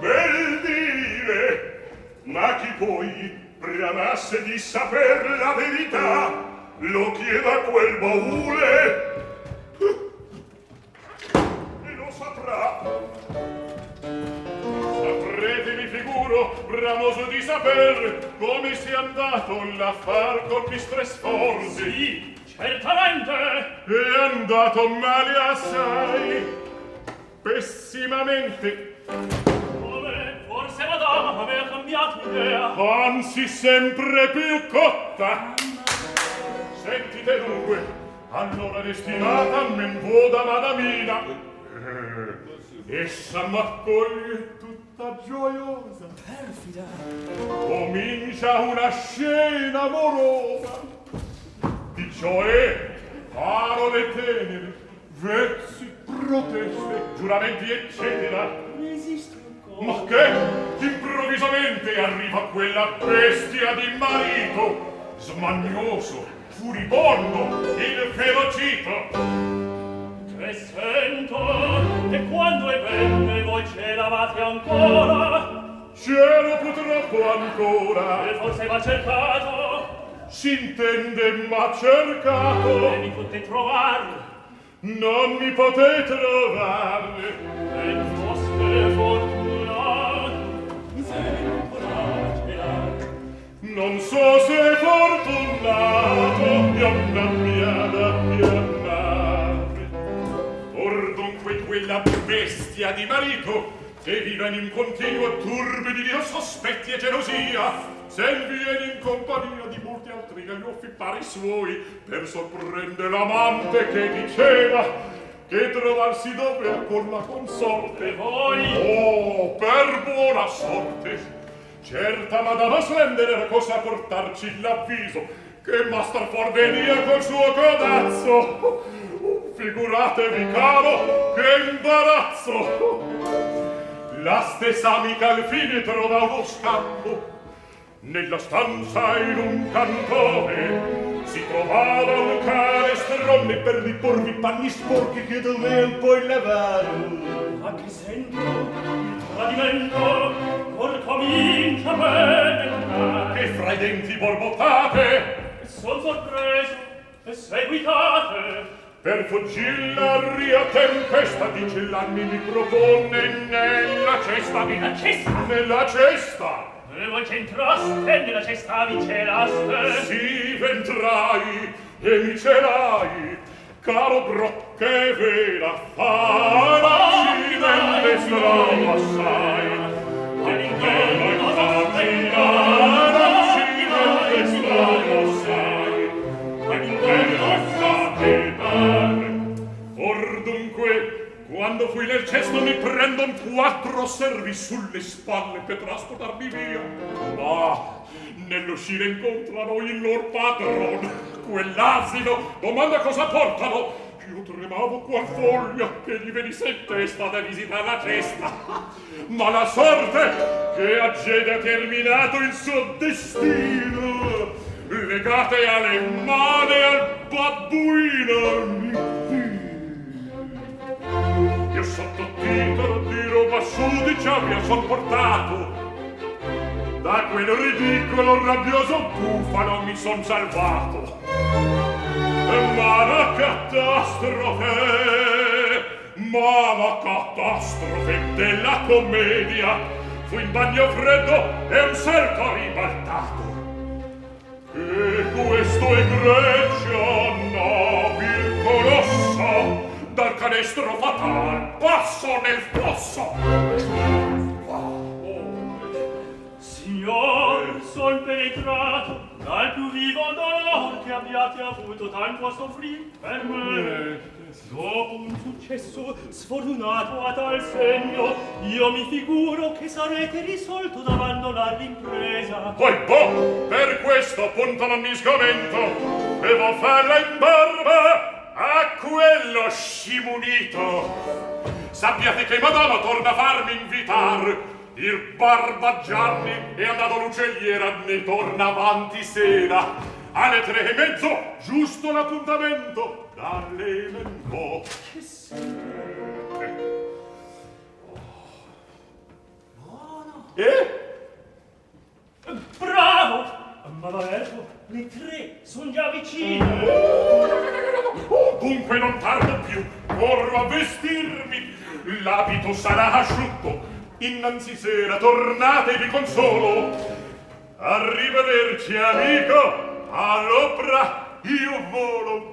Bel dire! Ma chi poi bramasse di saper la verità lo chieda quel baule e lo saprà. Saprete, mi figuro, bramoso di saper come sia andato l'affar con mistre sforzi. Sì, certamente. È andato male assai, pessimamente, Come? Forse madama aveva cambiato idea. anzi sempre più cotta. Sentite dunque, allora destinata men voda madamina. Eh, Essa m'accoglie tutta gioiosa. Perfida. Comincia una scena amorosa. Di cioè, parole tenere, vezzi, proteste, giuramenti, eccetera. Ma che? Improvvisamente arriva quella bestia di marito, smagnoso, furibondo, inferocito. E sento che quando è venne voi c'eravate ancora C'ero purtroppo ancora E forse m'ha cercato s'intende m'ha cercato e mi potete trovarlo. non mi potete trovare e vostre fortuna sembra non so se fortunato io mia da mia or dunque quella bestia di marito Che vive in continuo turbididio sospetti e gelosia Se viene in compagnia di molti altri gaglioffi pari suoi Per sorprendere l'amante che diceva che trovarsi doveva con la consorte. E voi? Oh, per buona sorte. Certa madama Slender cosa portarci l'avviso che Master For venia col suo codazzo. Figuratevi caro che imbarazzo la stessa amica al fine trovavo scampo. Nella stanza in un cantone si trovava un canestrone per riporvi panni sporchi che dovevo poi lavare a che sento? Il tradimento or comincia a penetrare. E fra i denti borbottate e son sorpreso e seguitate. Per fuggir l'aria tempesta di l'anni mi propone nella cesta nella cesta! nella cesta. E voi c'entraste nella cesta vi celaste si ventrai e mi celai Caro bro che vera faraci oh, nelle strano assai. Che l'inverno non quando fui nel cesto mi prendon quattro servi sulle spalle per trasportarmi via. Ma nell'uscire incontrano il lor padron, quell'asino, domanda cosa portano. Io tremavo qual foglia che gli venisse in testa da visitare la cesta. Ma la sorte che ha già determinato il suo destino, legate alle mani al babbuino mio sotto titolo di roba sudicia mi ha sopportato. Da quel ridicolo rabbioso bufalo mi son salvato. Ma la catastrofe, ma la catastrofe della commedia fu in bagno freddo e un salto ribaltato. E questo è Grecia, no, colosso, dal canestro fatal passo nel fosso Signor, son penetrato dal più vivo dolor che abbiate avuto tanto a soffrir per me. Dopo un successo sfortunato a tal segno, io mi figuro che sarete risolto ad abbandonare l'impresa. Poi boh, per questo punto non mi sgomento, devo farla in barba a quello scimunito. Sappiate che madama torna a farmi invitar. Il barba Gianni è andato l'uccelliera ne torna avanti sera. Alle tre e mezzo giusto l'appuntamento. Dall'elenco Che sera? e Bravo! Ma Valerco, le tre son già vicine. Oh, dunque non tardo più. Corro a vestirmi. L'abito sarà asciutto. Innanzi sera tornate vi consolo arrivederci amico. All'opera io volo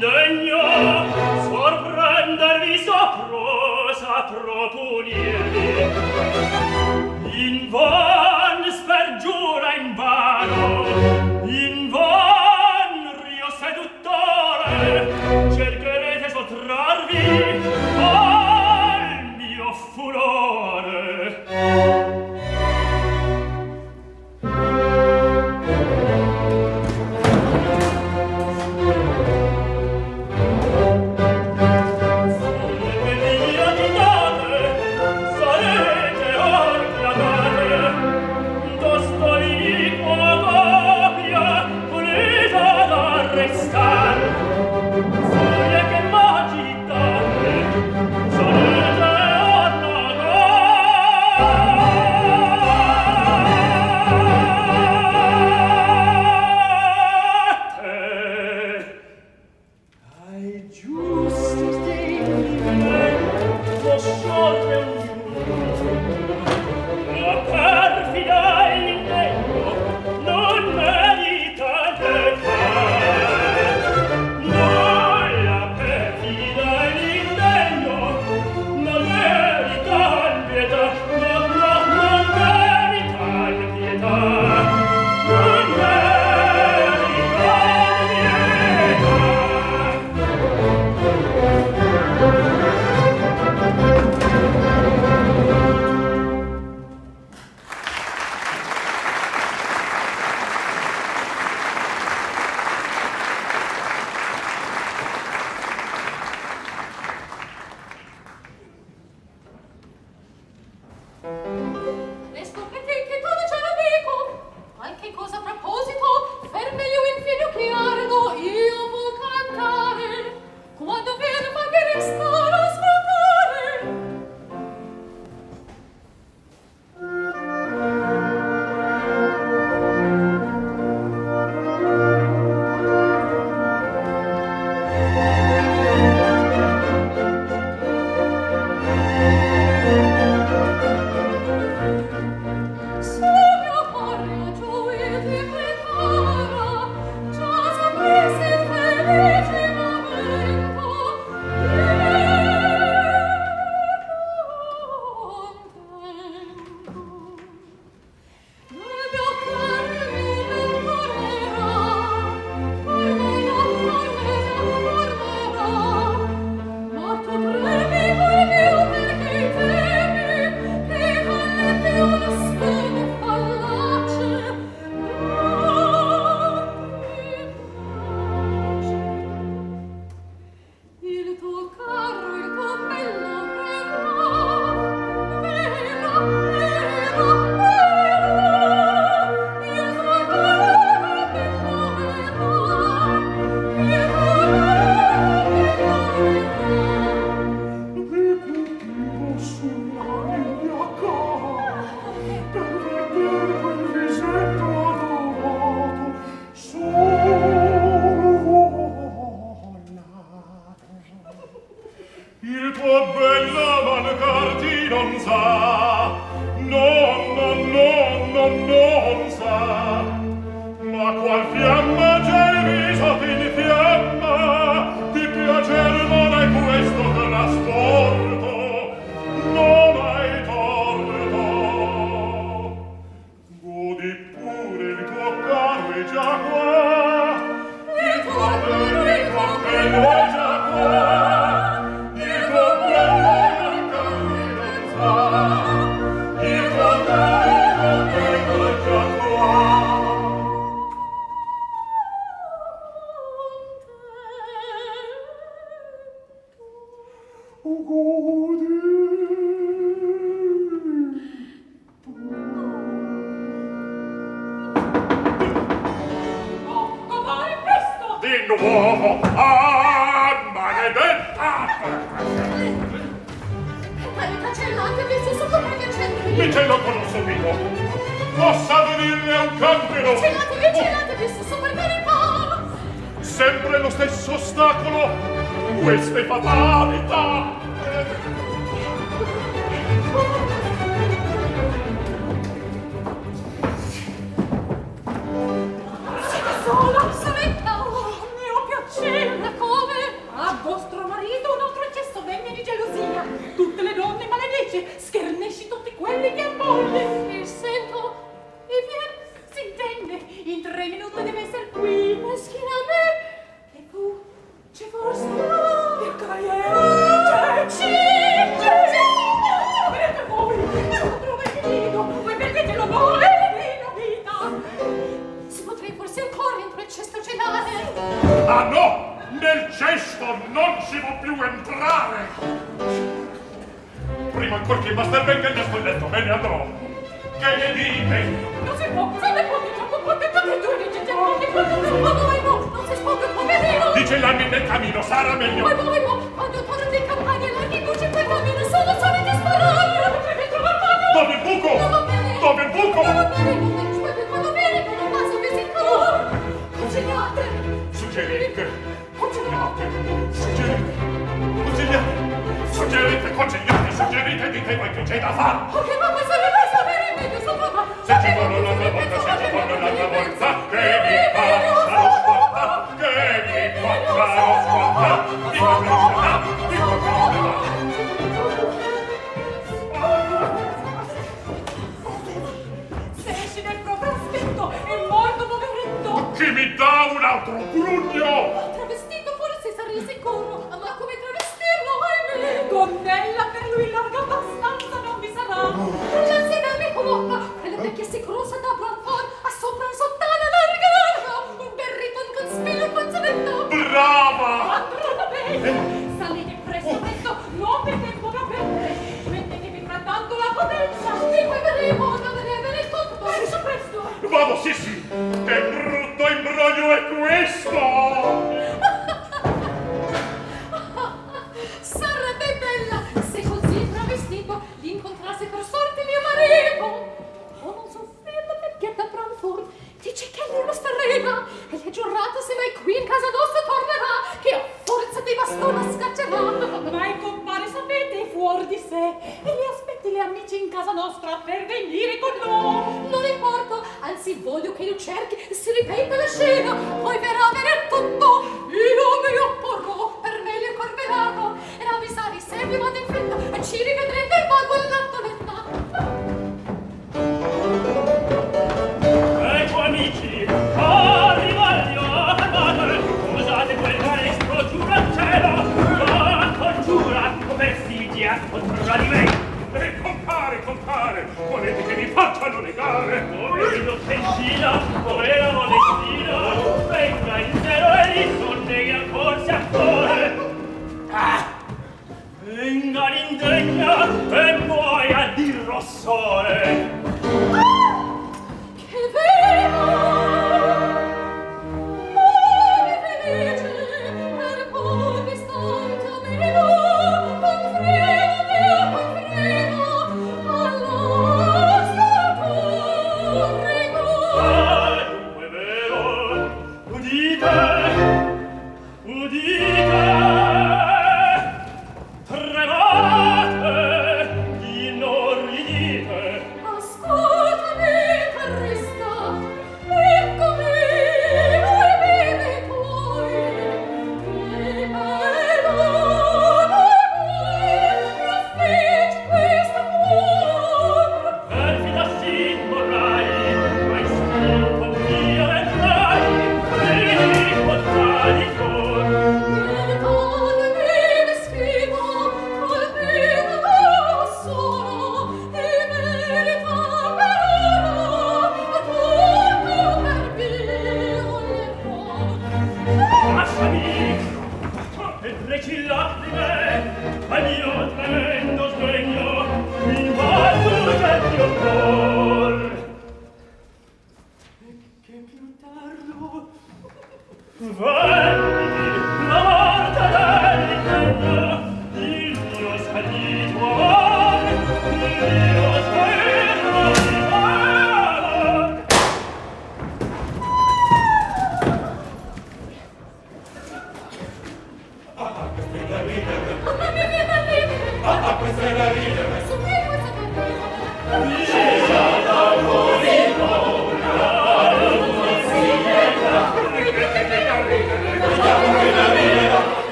indegno sorprendervi sopra sapro punirvi in van spergiura in vano in van rio seduttore cercherete sottrarvi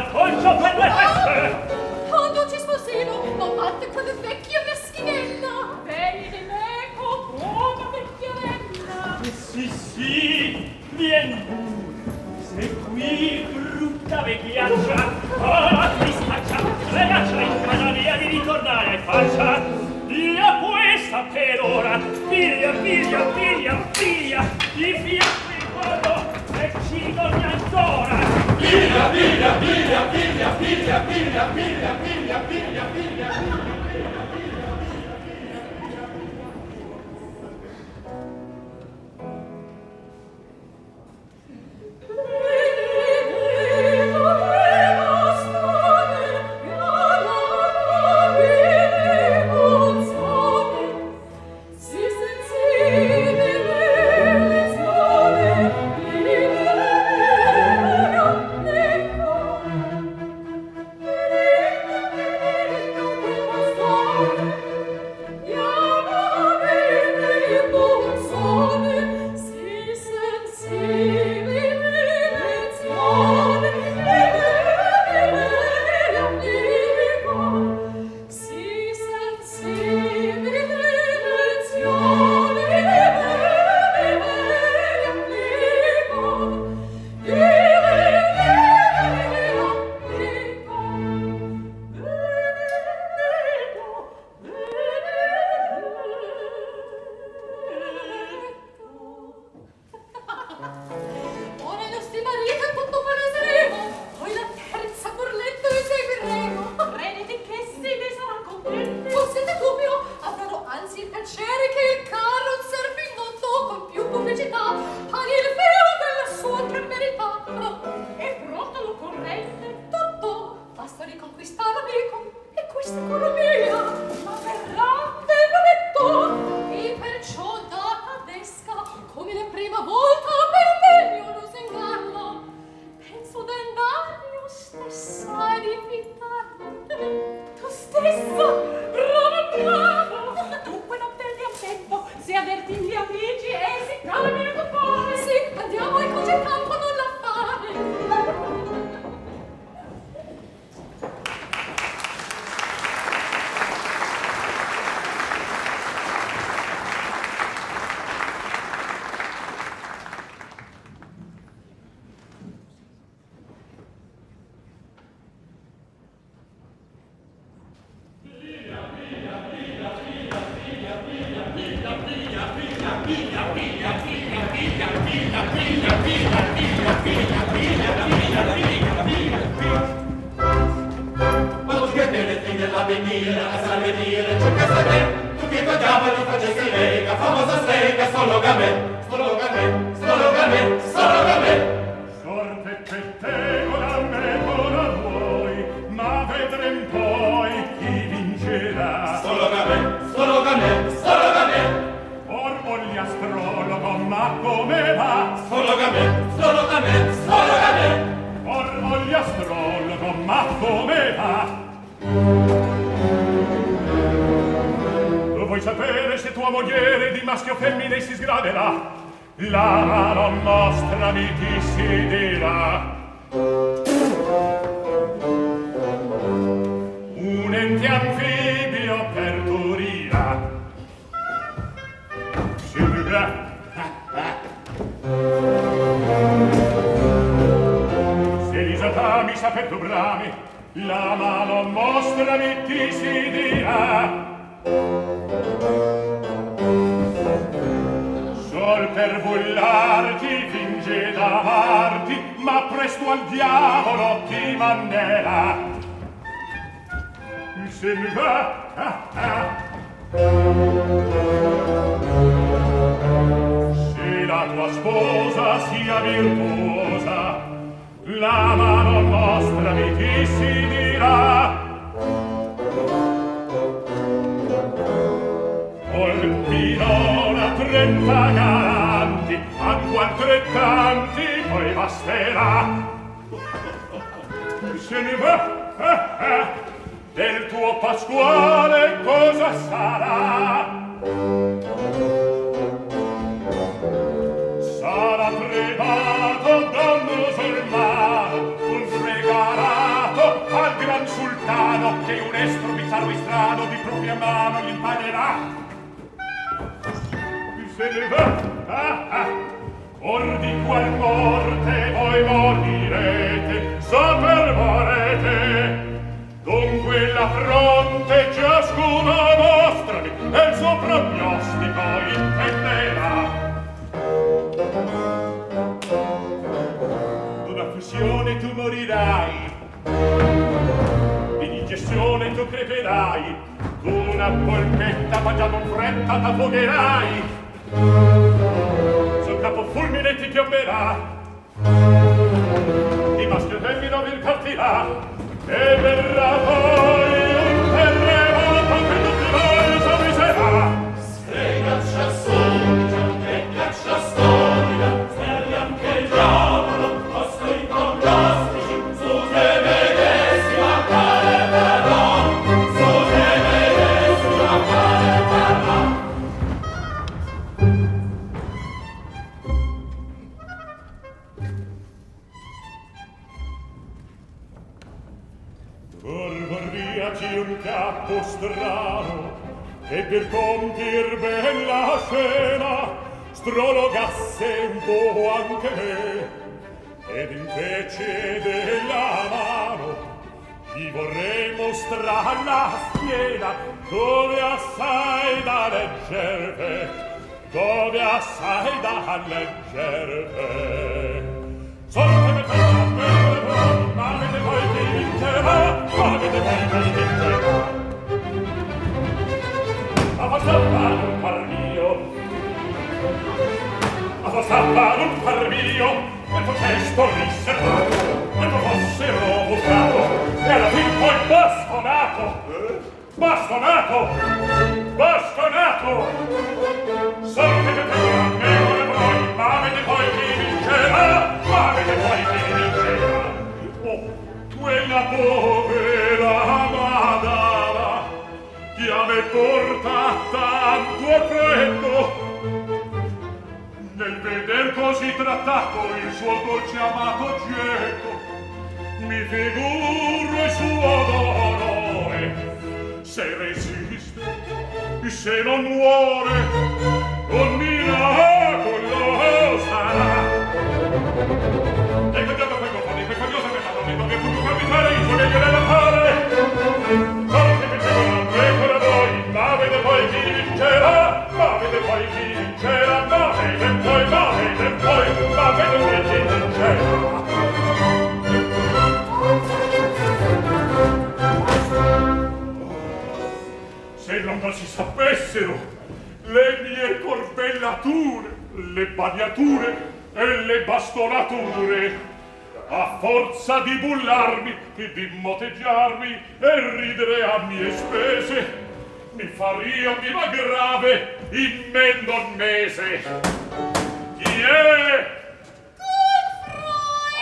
raccolcio per le feste! Quando ci sposino, ho fatto quel vecchio Se ne va, ah, ah, del tuo Pasquale cosa sarà? Sarà pregato da un musulmano, un fregarato al gran sultano che un estro bizzarro e strano di propria mano gli imparerà. Se ne va, ah, ah, or di qual morte voi morirete, saper vorrete. Con quella fronte ciascuno mostrami e il suo prognostico intenderà. D'una fusione tu morirai, di digestione tu creperai, d'una polpetta mangiando in fretta t'affogherai. Sul capo fulmine ti piomberà. Di maschio temido vi partirà E verrà poi. scena strologasse un po' anche me ed invece della mano gli vorrei mostrar la schiena dove assai da leggerve dove assai da leggerve sorte me per me lo ma avete poi chi vincerà ma avete poi chi vincerà ma facciamo fare un parlino a vostra parola par mio e potesto riservato, e non fosse robustato e alla fin poi bastonato bastonato bastonato. Sapete che non me vuole voi ma avete poi chi vincerà ma avete poi chi vincerà. Oh quella povera amata me portata a tuo nel veder così trattato il suo dolce amato Geco mi figuro il suo dolore se resiste se non muore un miracolo sarà e che Dio prego fa di peccadiosa che la donna dove fu capitare io che gliela fare poi chi poi chi vincerà. Se non si sapessero le mie corbellature, le bagnature e le bastonature, a forza di bullarmi, di moteggiarmi e ridere a mie spese, mi faria viva grave in me non mese. Chi è?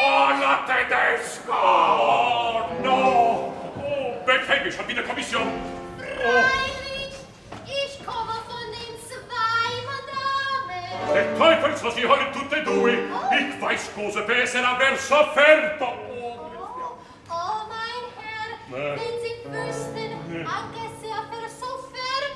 Oh, la tedesca! Oh, no! Oh, perché ich habe wieder Kommission? Freilich, ich komme von den zwei Madame. Der Teufel so sie heute tutte due! Ich weiß cose per essere aver sofferto! Oh, Oh, oh, mein Herr, Eh. wenn Sie wüssten, anche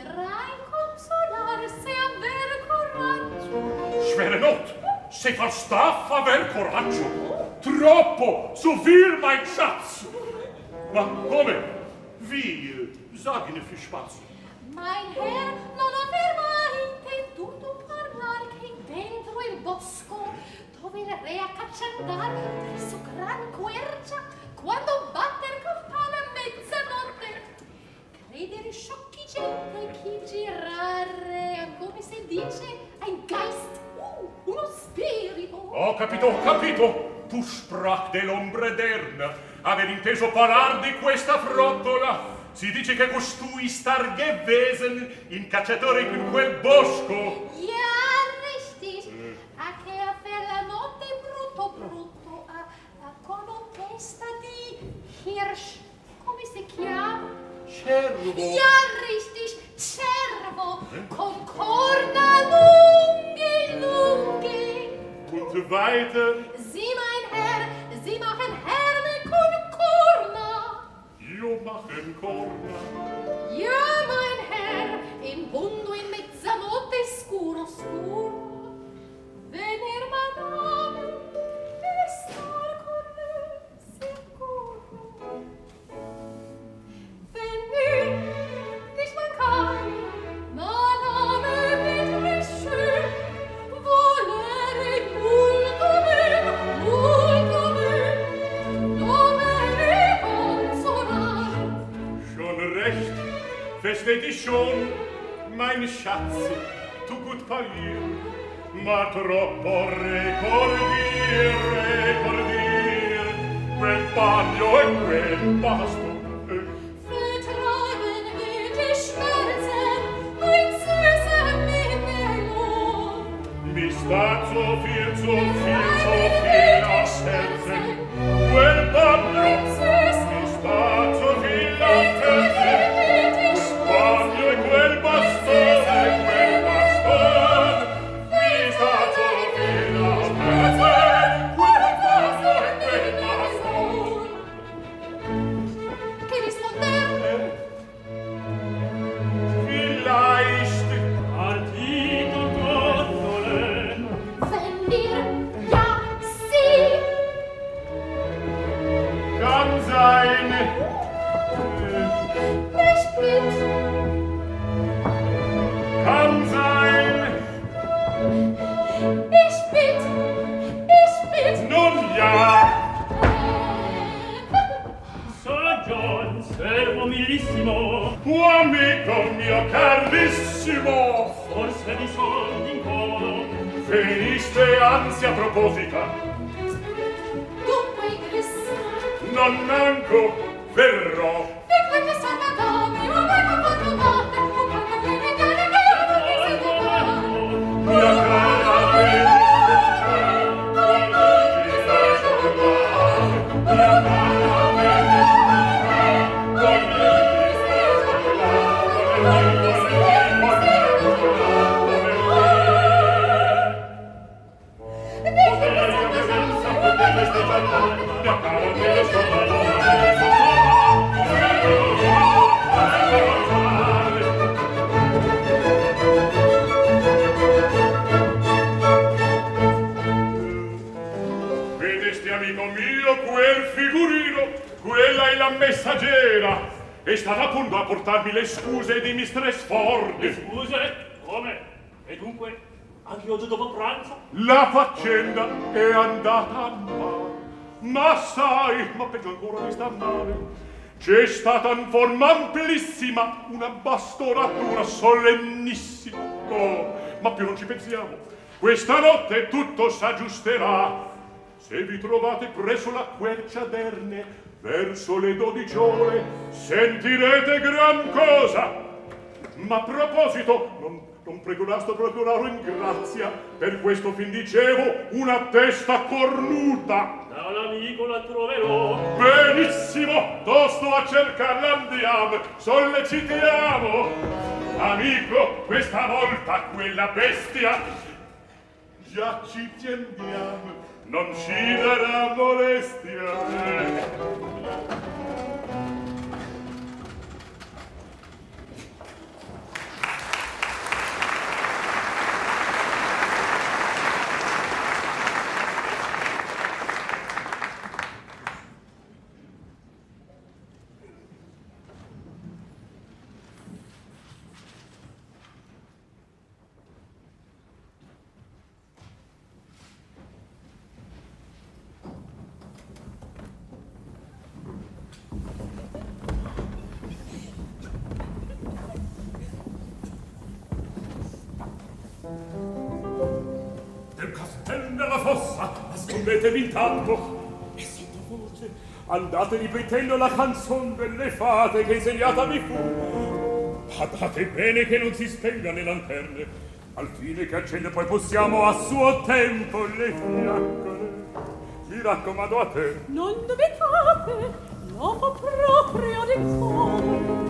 alle drei consolarsi aver coraggio. schwere Not! Se far staff aver coraggio! Troppo! Zu viel, mein Schatz! Ma come? Wie? Sagine viel Spaß! Mein Herr non aver mai intenduto parlar che dentro il bosco dove il re a caccia andar presso gran quercia quando batter campana mezzanotte credere sciocchi gente chi girare come si dice ein Geist uh, uno spirito Ho capito, ho capito! Tu sprach dell'ombre d'erna, aver inteso parar di questa frottola. Si dice che costui star gewesen in cacciatore in quel bosco. Ja, richtig. A che a per la notte brutto brutto con testa di Hirsch. Come si chiama? cervo. Iarristis cervo eh? con corna lunghe, lunghe. Und weiter. Sie, mein Herr, Sie machen Herne con corna. Io machen corna. Ja, mein Herr, in bundo in mezzanotte scuro, scuro. Venir madame, estar con me sicuro. hätt ich schon, mein Schatz, tu gut parir, ma troppo recordir, recordir, quel bagno e quel pasto, Vertragen will die Schmerzen, ein süßer Nebelon. Mich da so viel, so viel, so viel aus Herzen, quel bagno, mich da so viel, aus Herzen. mio carissimo forse di sol d'incomodo veniste ansia proposita. Dunque ingressi non manco verrò. Messaggera. È stata appunto a portarmi le scuse di Mistress Ford. Le scuse? Come? E dunque, anche oggi dopo pranzo? La faccenda è andata male. Ma sai, ma peggio ancora mi sta male. C'è stata in forma amplissima una bastonatura solennissima. Oh, ma più non ci pensiamo. Questa notte tutto s'aggiusterà. Se vi trovate presso la quercia d'Erne, verso le dodici ore, sentirete gran cosa. Ma a proposito, non, non prego l'astro procuraro in grazia, per questo fin dicevo una testa cornuta. Da un amico la troverò. Benissimo, tosto a cercarla andiamo, sollecitiamo. Amico, questa volta quella bestia già ci tendiamo, non ci darà molestia. Nascondetevi intanto. E sottovoce, andate ripetendo la canzone delle fate che insegnata mi fu. Badate bene che non si spenga le lanterne, al fine che accende poi possiamo a suo tempo le fiaccole. Mi raccomando a te. Non dubitate, fa proprio di cuore.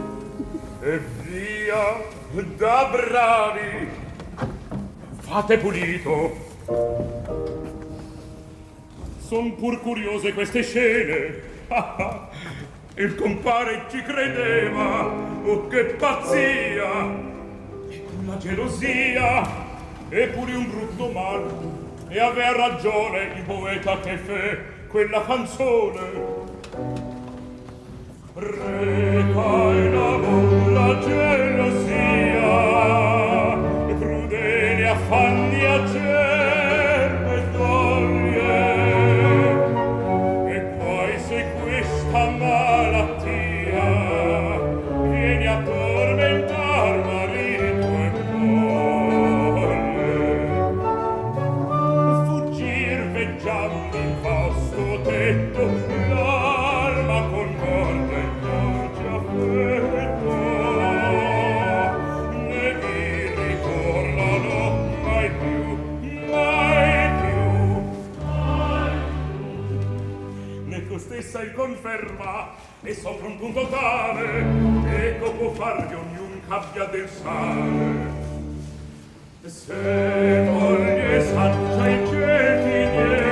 E via, da bravi! Fate pulito! Son pur curiose queste scene! Il compare ci credeva! Oh, che pazzia! E con la gelosia! E pure un brutto mal! E avea ragione il poeta che fe quella canzone! Reca in amor la gelosia e crudeli affanni e sopra un punto tale ecco può far che ognun cabbia del sale. Se voglio saggia i geti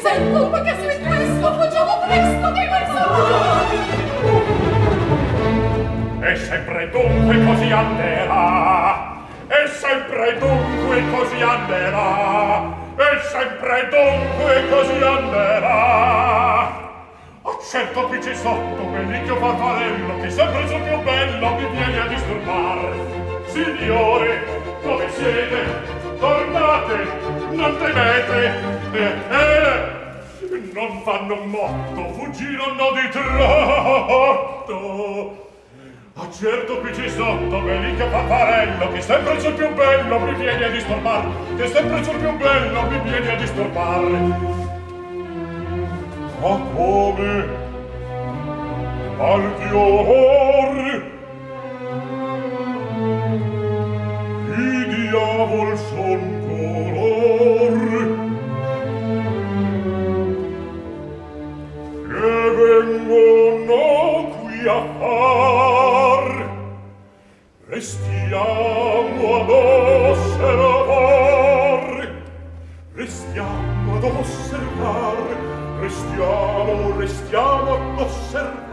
sento, ma che se questo facciamo presto di questa E sempre dunque così anderà, e sempre dunque così anderà, e sempre dunque così anderà. Oh, certo qui c'è sotto bellicchio farfarello che sempre sul più bello mi viene a disturbar. Signore, dove siete? Tornate, non temete. eh, eh, non fanno motto, fuggirono di trotto. Ah, certo qui ci sotto, Belica Paparello, che sempre c'è più bello, mi viene a disturbar, che sempre c'è più bello, mi viene a disturbar. Ma come? Al fior! I diavol son a far restiamo ad osservar. Restiamo ad osservar. Restiamo restiamo ad osservar.